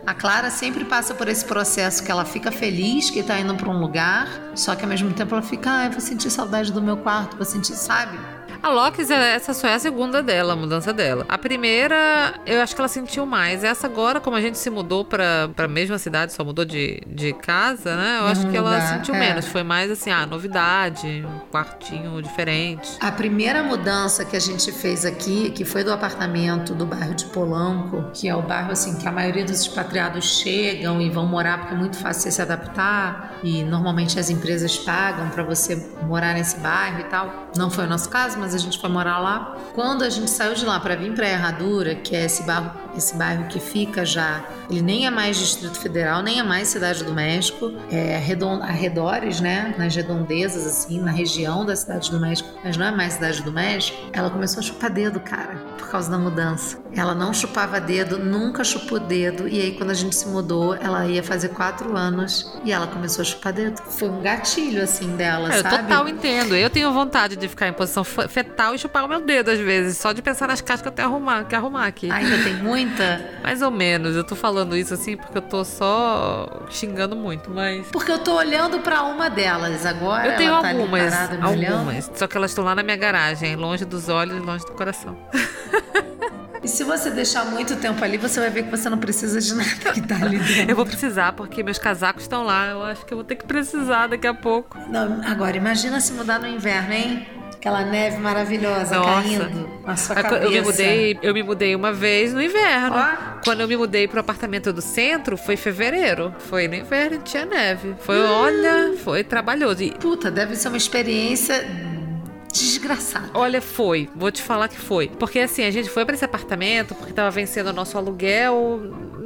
a Clara sempre passa por esse processo que ela fica feliz que tá indo para um lugar, só que ao mesmo tempo ela fica, ah, eu vou sentir saudade do meu quarto, vou sentir, sabe? A Locks, essa só é a segunda dela, a mudança dela. A primeira, eu acho que ela sentiu mais. Essa agora, como a gente se mudou pra, pra mesma cidade, só mudou de, de casa, né? Eu acho que ela sentiu é. menos. Foi mais assim, ah, novidade, um quartinho diferente. A primeira mudança que a gente fez aqui, que foi do apartamento do bairro de Polanco, que é o bairro assim que a maioria dos expatriados chegam e vão morar porque é muito fácil você se adaptar e normalmente as empresas pagam para você morar nesse bairro e tal. Não foi o nosso caso, mas a gente foi morar lá. Quando a gente saiu de lá para vir para Herradura, que é esse bairro, esse bairro que fica já, ele nem é mais Distrito Federal, nem é mais Cidade do México, é arredores, né, nas redondezas, assim, na região da Cidade do México, mas não é mais Cidade do México, ela começou a chupar dedo, cara, por causa da mudança. Ela não chupava dedo, nunca chupou dedo, e aí quando a gente se mudou, ela ia fazer quatro anos e ela começou a chupar dedo. Foi um gatilho, assim, dela, é, sabe? Eu total entendo. Eu tenho vontade de ficar em posição fetal e chupar o meu dedo às vezes, só de pensar nas cascas que eu tenho que arrumar, que arrumar aqui. Ainda tem muita? Mais ou menos. Eu tô falando isso assim porque eu tô só xingando muito, mas. Porque eu tô olhando para uma delas agora. Eu tenho tá algumas, parada, algumas. Só que elas estão lá na minha garagem, longe dos olhos e longe do coração. [laughs] E se você deixar muito tempo ali, você vai ver que você não precisa de nada que tá ali dentro. eu vou precisar, porque meus casacos estão lá. Eu acho que eu vou ter que precisar daqui a pouco. Não, agora, imagina se mudar no inverno, hein? Aquela neve maravilhosa Nossa. caindo na sua cabeça. Eu me mudei, eu me mudei uma vez no inverno. Quando eu me mudei pro apartamento do centro, foi fevereiro. Foi no inverno, tinha neve. Foi, hum. olha, foi trabalhoso. E... Puta, deve ser uma experiência desgraçado. Olha, foi. Vou te falar que foi. Porque assim, a gente foi para esse apartamento porque tava vencendo o nosso aluguel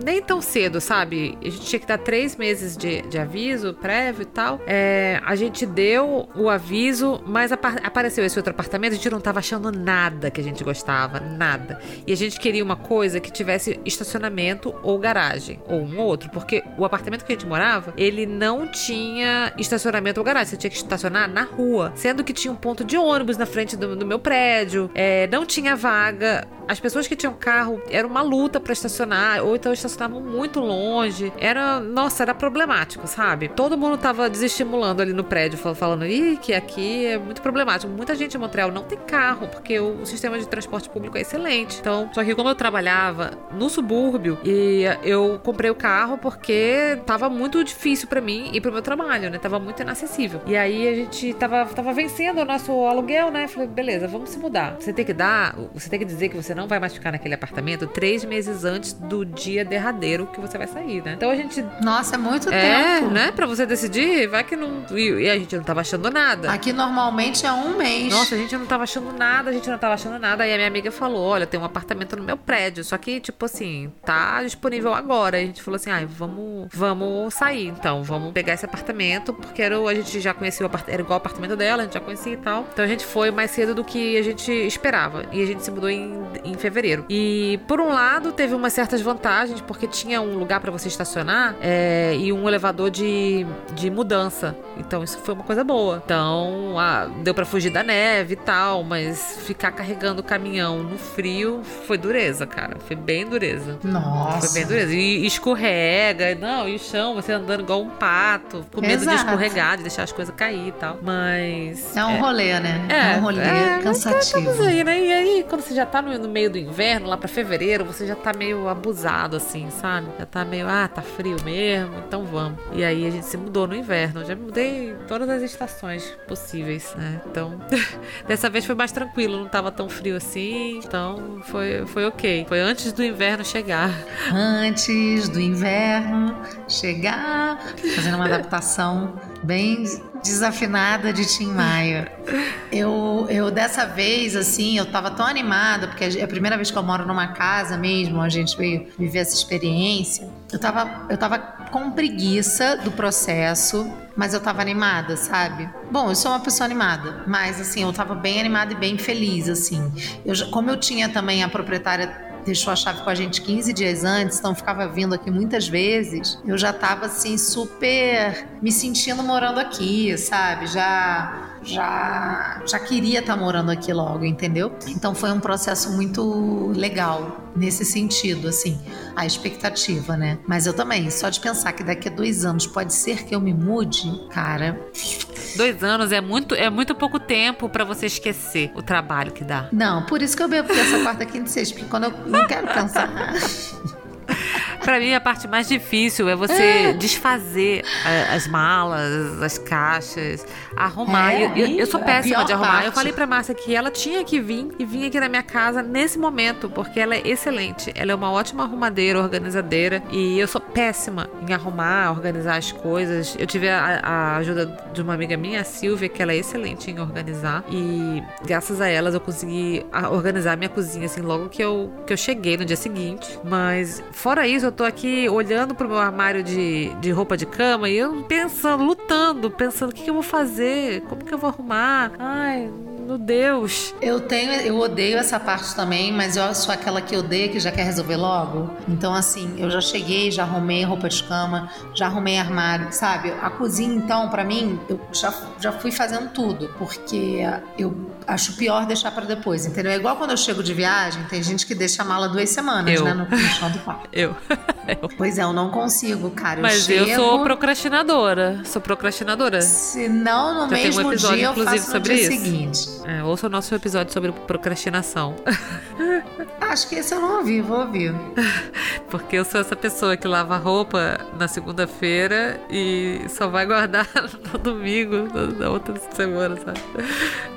nem tão cedo, sabe? A gente tinha que dar três meses de, de aviso prévio e tal. É, a gente deu o aviso, mas apareceu esse outro apartamento, a gente não tava achando nada que a gente gostava, nada. E a gente queria uma coisa que tivesse estacionamento ou garagem, ou um outro, porque o apartamento que a gente morava, ele não tinha estacionamento ou garagem, você tinha que estacionar na rua, sendo que tinha um ponto de ônibus ônibus na frente do, do meu prédio, é, não tinha vaga. As pessoas que tinham carro era uma luta para estacionar, ou então estacionavam muito longe. Era, nossa, era problemático, sabe? Todo mundo tava desestimulando ali no prédio, falando, ih, que aqui é muito problemático. Muita gente em Montreal não tem carro, porque o sistema de transporte público é excelente. Então, só que como eu trabalhava no subúrbio e eu comprei o carro porque tava muito difícil para mim e pro meu trabalho, né? Tava muito inacessível. E aí a gente tava, tava vencendo o nosso aluguel, né? Falei, beleza, vamos se mudar. Você tem que dar, você tem que dizer que você não vai mais ficar naquele apartamento três meses antes do dia derradeiro que você vai sair, né? Então a gente. Nossa, é muito é, tempo. né? Pra você decidir, vai que não. E, a gente não tava achando nada. Aqui normalmente é um mês. Nossa, a gente não tava achando nada, a gente não tava achando nada. Aí a minha amiga falou: olha, tem um apartamento no meu prédio. Só que, tipo assim, tá disponível agora. A gente falou assim: ai, vamos, vamos sair então, vamos pegar esse apartamento, porque era, a gente já conhecia o apartamento, era igual o apartamento dela, a gente já conhecia e tal. Então a gente foi mais cedo do que a gente esperava. E a gente se mudou em, em fevereiro. E por um lado, teve umas certas vantagens, porque tinha um lugar para você estacionar é, e um elevador de, de mudança. Então isso foi uma coisa boa. Então ah, deu para fugir da neve e tal, mas ficar carregando o caminhão no frio foi dureza, cara. Foi bem dureza. Nossa. Foi bem dureza. E escorrega, não, e o chão, você andando igual um pato, com medo Exato. de escorregar, de deixar as coisas cair e tal. Mas. É um é, rolê, né? É, é um rolê é, cansativo. Aí, né? E aí, quando você já tá no, no meio do inverno, lá para fevereiro, você já tá meio abusado, assim, sabe? Já tá meio, ah, tá frio mesmo, então vamos. E aí a gente se mudou no inverno. Eu já mudei todas as estações possíveis, né? Então, [laughs] dessa vez foi mais tranquilo, não tava tão frio assim, então foi, foi ok. Foi antes do inverno chegar. Antes do inverno chegar, fazendo uma adaptação bem desafinada de Tim Maia. Eu, eu dessa vez, assim, eu tava tão animada, porque é a primeira vez que eu moro numa casa mesmo, a gente veio viver essa experiência. Eu tava, eu tava com preguiça do processo, mas eu tava animada, sabe? Bom, eu sou uma pessoa animada, mas assim, eu tava bem animada e bem feliz, assim. Eu, como eu tinha também a proprietária deixou a chave com a gente 15 dias antes, então ficava vindo aqui muitas vezes, eu já tava assim super me sentindo morando aqui, sabe? Já já já queria estar tá morando aqui logo, entendeu? Então foi um processo muito legal nesse sentido, assim, a expectativa, né? Mas eu também, só de pensar que daqui a dois anos pode ser que eu me mude, cara. Dois anos é muito, é muito pouco tempo para você esquecer o trabalho que dá. Não, por isso que eu bebo essa quarta, quinta e sexta, porque quando eu não quero pensar. [laughs] Pra mim, a parte mais difícil é você desfazer a- as malas, as caixas, arrumar. É, eu, eu- eu sou é péssima de arrumar. Eu parte. falei pra Márcia que ela tinha que vir e vir aqui na minha casa nesse momento, porque ela é excelente. Ela é uma ótima arrumadeira, organizadeira. E eu sou péssima em arrumar, organizar as coisas. Eu tive a, a ajuda de uma amiga minha, a Silvia, que ela é excelente em organizar. E graças a elas eu consegui a- organizar minha cozinha assim logo que eu, que eu cheguei no dia seguinte. Mas fora isso, eu tô aqui olhando pro meu armário de, de roupa de cama e eu pensando, lutando, pensando o que, que eu vou fazer, como que eu vou arrumar. Ai, meu Deus. Eu tenho, eu odeio essa parte também, mas eu sou aquela que odeia que já quer resolver logo. Então, assim, eu já cheguei, já arrumei roupa de cama, já arrumei armário, sabe? A cozinha, então, pra mim, eu já, já fui fazendo tudo, porque eu acho pior deixar pra depois, entendeu? É igual quando eu chego de viagem, tem gente que deixa a mala duas semanas, Eu. né, no, no chão do quarto. [laughs] Eu. Pois é, eu não consigo, cara. Eu Mas chego, eu sou procrastinadora. Sou procrastinadora. Se não no Já tem um mesmo episódio, dia, eu faço no dia isso. seguinte. É, ouça o nosso episódio sobre procrastinação. [laughs] Acho que esse eu não ouvi, vou ouvir. Porque eu sou essa pessoa que lava roupa na segunda-feira e só vai guardar [laughs] no domingo da outra semana, sabe?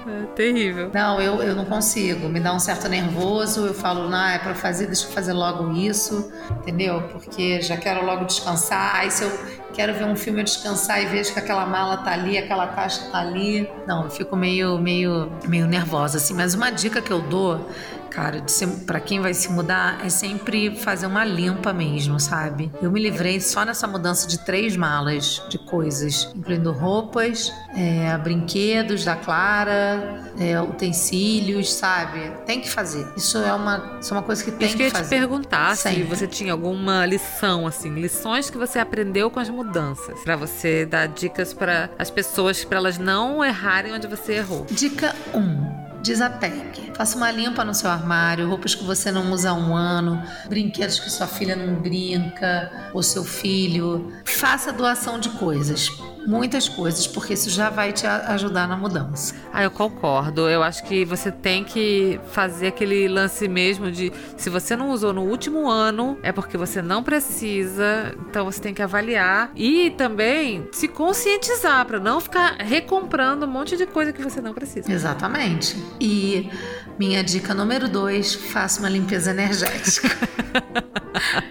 É terrível. Não, eu, eu não consigo. Me dá um certo nervoso. Eu falo, não, é pra fazer, deixa eu fazer logo isso, entendeu? Porque já quero logo descansar. Aí se eu quero ver um filme eu descansar e vejo que aquela mala tá ali, aquela caixa tá ali. Não, eu fico meio, meio, meio nervosa, assim. Mas uma dica que eu dou. Cara, se, pra quem vai se mudar, é sempre fazer uma limpa mesmo, sabe? Eu me livrei só nessa mudança de três malas de coisas, incluindo roupas, é, brinquedos da Clara, é, utensílios, sabe? Tem que fazer. Isso é uma, isso é uma coisa que tem que que eu te fazer. perguntar se Sempre. você tinha alguma lição, assim, lições que você aprendeu com as mudanças, Pra você dar dicas para as pessoas, pra elas não errarem onde você errou. Dica 1. Desapegue. Faça uma limpa no seu armário, roupas que você não usa há um ano, brinquedos que sua filha não brinca, ou seu filho. Faça doação de coisas. Muitas coisas, porque isso já vai te ajudar na mudança. Ah, eu concordo. Eu acho que você tem que fazer aquele lance mesmo de se você não usou no último ano, é porque você não precisa. Então você tem que avaliar e também se conscientizar pra não ficar recomprando um monte de coisa que você não precisa. Exatamente. E minha dica número 2, faça uma limpeza energética. [laughs]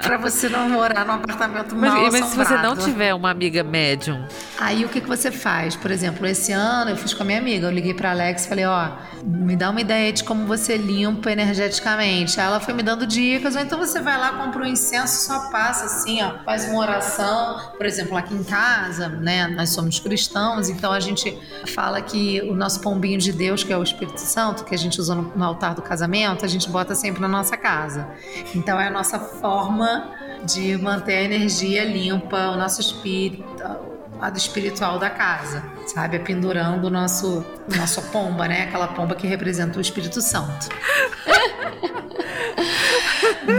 Para você não morar num apartamento mal Mas, mas se você não tiver uma amiga médium, Aí o que, que você faz? Por exemplo, esse ano eu fiz com a minha amiga. Eu liguei pra Alex e falei: Ó, me dá uma ideia de como você limpa energeticamente. Aí ela foi me dando dicas. Ou então você vai lá, compra um incenso, só passa assim, ó, faz uma oração. Por exemplo, aqui em casa, né, nós somos cristãos, então a gente fala que o nosso pombinho de Deus, que é o Espírito Santo, que a gente usa no altar do casamento, a gente bota sempre na nossa casa. Então é a nossa forma de manter a energia limpa, o nosso espírito lado espiritual da casa, sabe? É pendurando o nosso, nossa [laughs] pomba, né? Aquela pomba que representa o Espírito Santo. [laughs]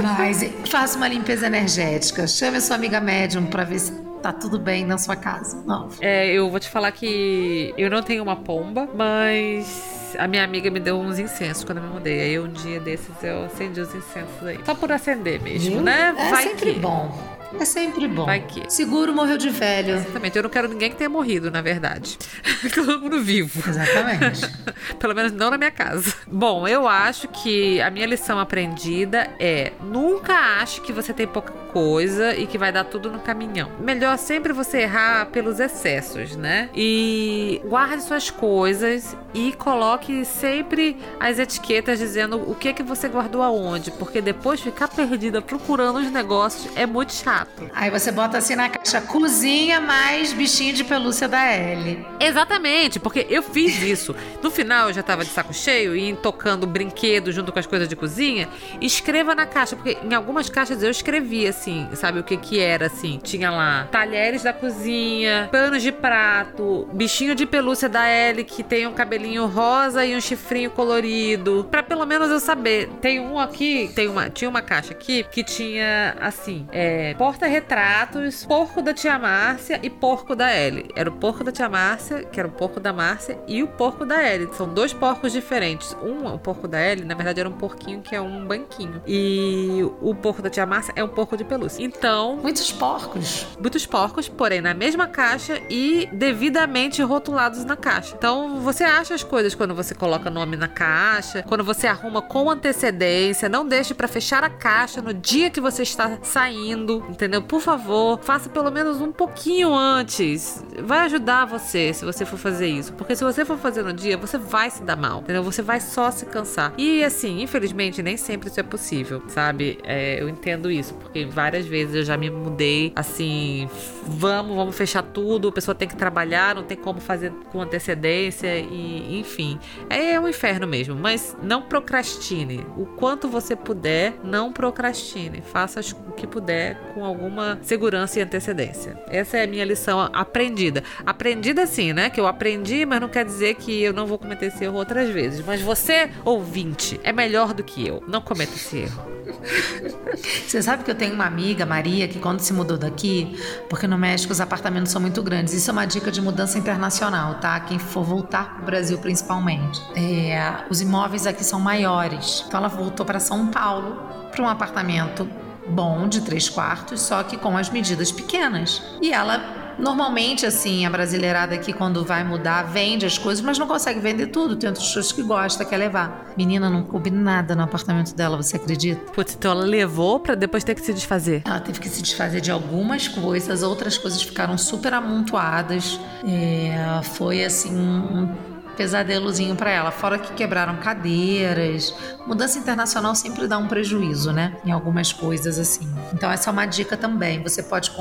Mas faça uma limpeza energética. Chame a sua amiga médium para ver se tá tudo bem na sua casa. Não. é, eu vou te falar que eu não tenho uma pomba, mas a minha amiga me deu uns incensos quando eu me mudei. Aí um dia desses eu acendi os incensos aí. Só por acender mesmo, né? É Vai sempre que. bom. É sempre bom. Vai que. Seguro morreu de velho. Exatamente. Eu não quero ninguém que tenha morrido, na verdade. [laughs] Todo mundo vivo. Exatamente. [laughs] Pelo menos não na minha casa. Bom, eu acho que a minha lição aprendida é: nunca ache que você tem pouca coisa e que vai dar tudo no caminhão. Melhor sempre você errar pelos excessos, né? E guarde suas coisas e coloque sempre as etiquetas dizendo o que é que você guardou aonde, porque depois ficar perdida procurando os negócios é muito chato. Aí você bota assim na caixa cozinha mais bichinho de pelúcia da L. Exatamente, porque eu fiz isso. No final eu já tava de saco cheio e tocando brinquedo junto com as coisas de cozinha. Escreva na caixa, porque em algumas caixas eu escrevi assim, sabe o que que era assim? Tinha lá talheres da cozinha, panos de prato, bichinho de pelúcia da Ellie que tem um cabelinho rosa e um chifrinho colorido, Pra pelo menos eu saber. Tem um aqui, tem uma, tinha uma caixa aqui que tinha assim, é, porta-retratos, porco da tia Márcia e porco da Ellie. Era o porco da tia Márcia, que era o porco da Márcia, e o porco da Ellie. São dois porcos diferentes. Um, o porco da Ellie, na verdade, era um porquinho que é um banquinho. E o porco da tia Márcia é um porco de pelúcia. Então. Muitos porcos. Muitos porcos, porém na mesma caixa e devidamente rotulados na caixa. Então você acha as coisas quando você coloca nome na caixa, quando você arruma com antecedência. Não deixe para fechar a caixa no dia que você está saindo, entendeu? Por favor, faça pelo menos um pouquinho antes. Vai ajudar você se você for fazer isso. Porque se você for fazer no dia, você vai se dar mal, entendeu? Você vai só se cansar. E assim, infelizmente, nem sempre isso é possível, sabe? É, eu entendo isso, porque várias vezes eu já me mudei assim, vamos, vamos fechar tudo, a pessoa tem que trabalhar, não tem como fazer com antecedência e enfim. É um inferno mesmo, mas não procrastine. O quanto você puder, não procrastine. Faça o que puder com alguma segurança e antecedência. Essa é a minha lição aprendida. Aprendida sim, né? Que eu aprendi, mas não quer dizer que eu não vou cometer esse erro outras vezes. Mas você, ouvinte, é melhor do que eu. Não cometa esse erro. [laughs] Você sabe que eu tenho uma amiga, Maria, que quando se mudou daqui, porque no México os apartamentos são muito grandes. Isso é uma dica de mudança internacional, tá? Quem for voltar para o Brasil, principalmente. É, os imóveis aqui são maiores. Então ela voltou para São Paulo, para um apartamento bom de três quartos, só que com as medidas pequenas. E ela Normalmente, assim, a brasileirada aqui, quando vai mudar, vende as coisas, mas não consegue vender tudo. Tem outras pessoas que gosta, quer levar. Menina, não coube nada no apartamento dela, você acredita? Putz, então ela levou pra depois ter que se desfazer? Ela teve que se desfazer de algumas coisas, outras coisas ficaram super amontoadas. É, foi, assim, um pesadelozinho para ela. Fora que quebraram cadeiras. Mudança internacional sempre dá um prejuízo, né? Em algumas coisas assim. Então, essa é uma dica também. Você pode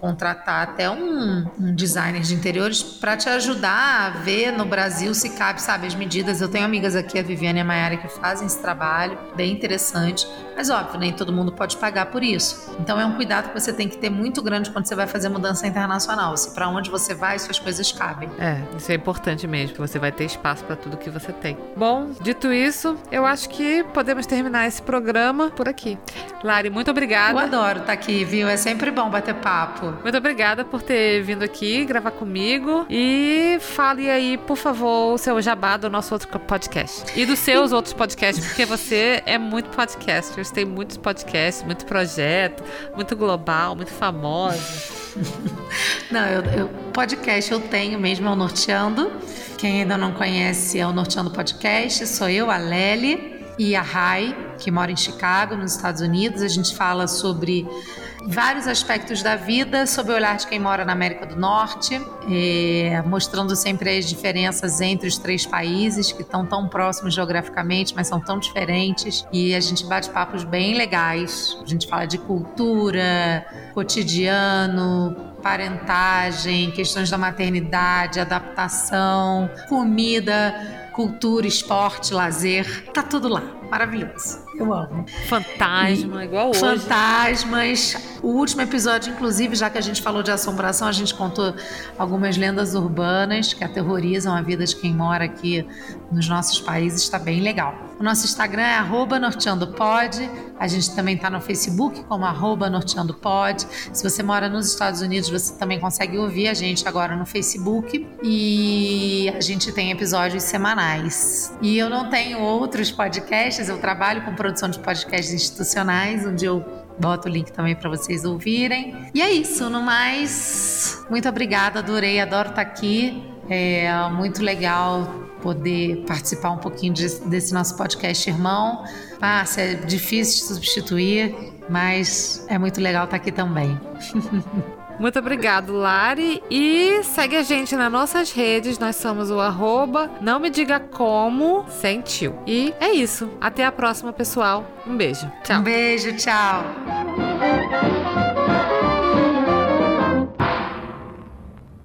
contratar até um, um designer de interiores para te ajudar a ver no Brasil se cabe, sabe, as medidas. Eu tenho amigas aqui, a Viviane e a Mayara, que fazem esse trabalho, bem interessante. Mas, óbvio, nem todo mundo pode pagar por isso. Então, é um cuidado que você tem que ter muito grande quando você vai fazer mudança internacional. Se para onde você vai, suas coisas cabem. É, isso é importante mesmo, que você vai ter espaço para tudo que você tem. Bom, dito isso, eu acho que podemos terminar esse programa por aqui. Lari, muito obrigada. Eu adoro estar aqui, viu? É sempre bom bater papo. Muito obrigada por ter vindo aqui gravar comigo. E fale aí, por favor, o seu jabá do nosso outro podcast. E dos seus outros podcasts, porque você é muito podcaster. Você tem muitos podcasts, muito projeto, muito global, muito famoso. [laughs] Não, eu, eu, podcast eu tenho mesmo, é o Norteando. Quem ainda não conhece é o Norteando Podcast. Sou eu, a Lely e a Rai, que mora em Chicago, nos Estados Unidos. A gente fala sobre vários aspectos da vida, sob o olhar de quem mora na América do Norte, mostrando sempre as diferenças entre os três países que estão tão próximos geograficamente, mas são tão diferentes. E a gente bate papos bem legais. A gente fala de cultura, cotidiano, parentagem, questões da maternidade, adaptação, comida, cultura, esporte, lazer. Tá tudo lá. Maravilhoso. Eu amo. Fantasma, igual hoje. Fantasmas. O último episódio, inclusive, já que a gente falou de assombração, a gente contou algumas lendas urbanas que aterrorizam a vida de quem mora aqui nos nossos países. Está bem legal. O nosso Instagram é norteandopod. A gente também está no Facebook como norteandopod. Se você mora nos Estados Unidos, você também consegue ouvir a gente agora no Facebook. E a gente tem episódios semanais. E eu não tenho outros podcasts, eu trabalho com produção de podcasts institucionais, onde eu boto o link também para vocês ouvirem. E é isso, no mais, muito obrigada, adorei, adoro estar aqui. É muito legal poder participar um pouquinho de, desse nosso podcast irmão. Ah, é difícil de substituir, mas é muito legal estar aqui também. [laughs] Muito obrigado, Lari. E segue a gente nas nossas redes. Nós somos o arroba não me diga como sentiu. E é isso. Até a próxima, pessoal. Um beijo. Tchau. Um beijo, tchau.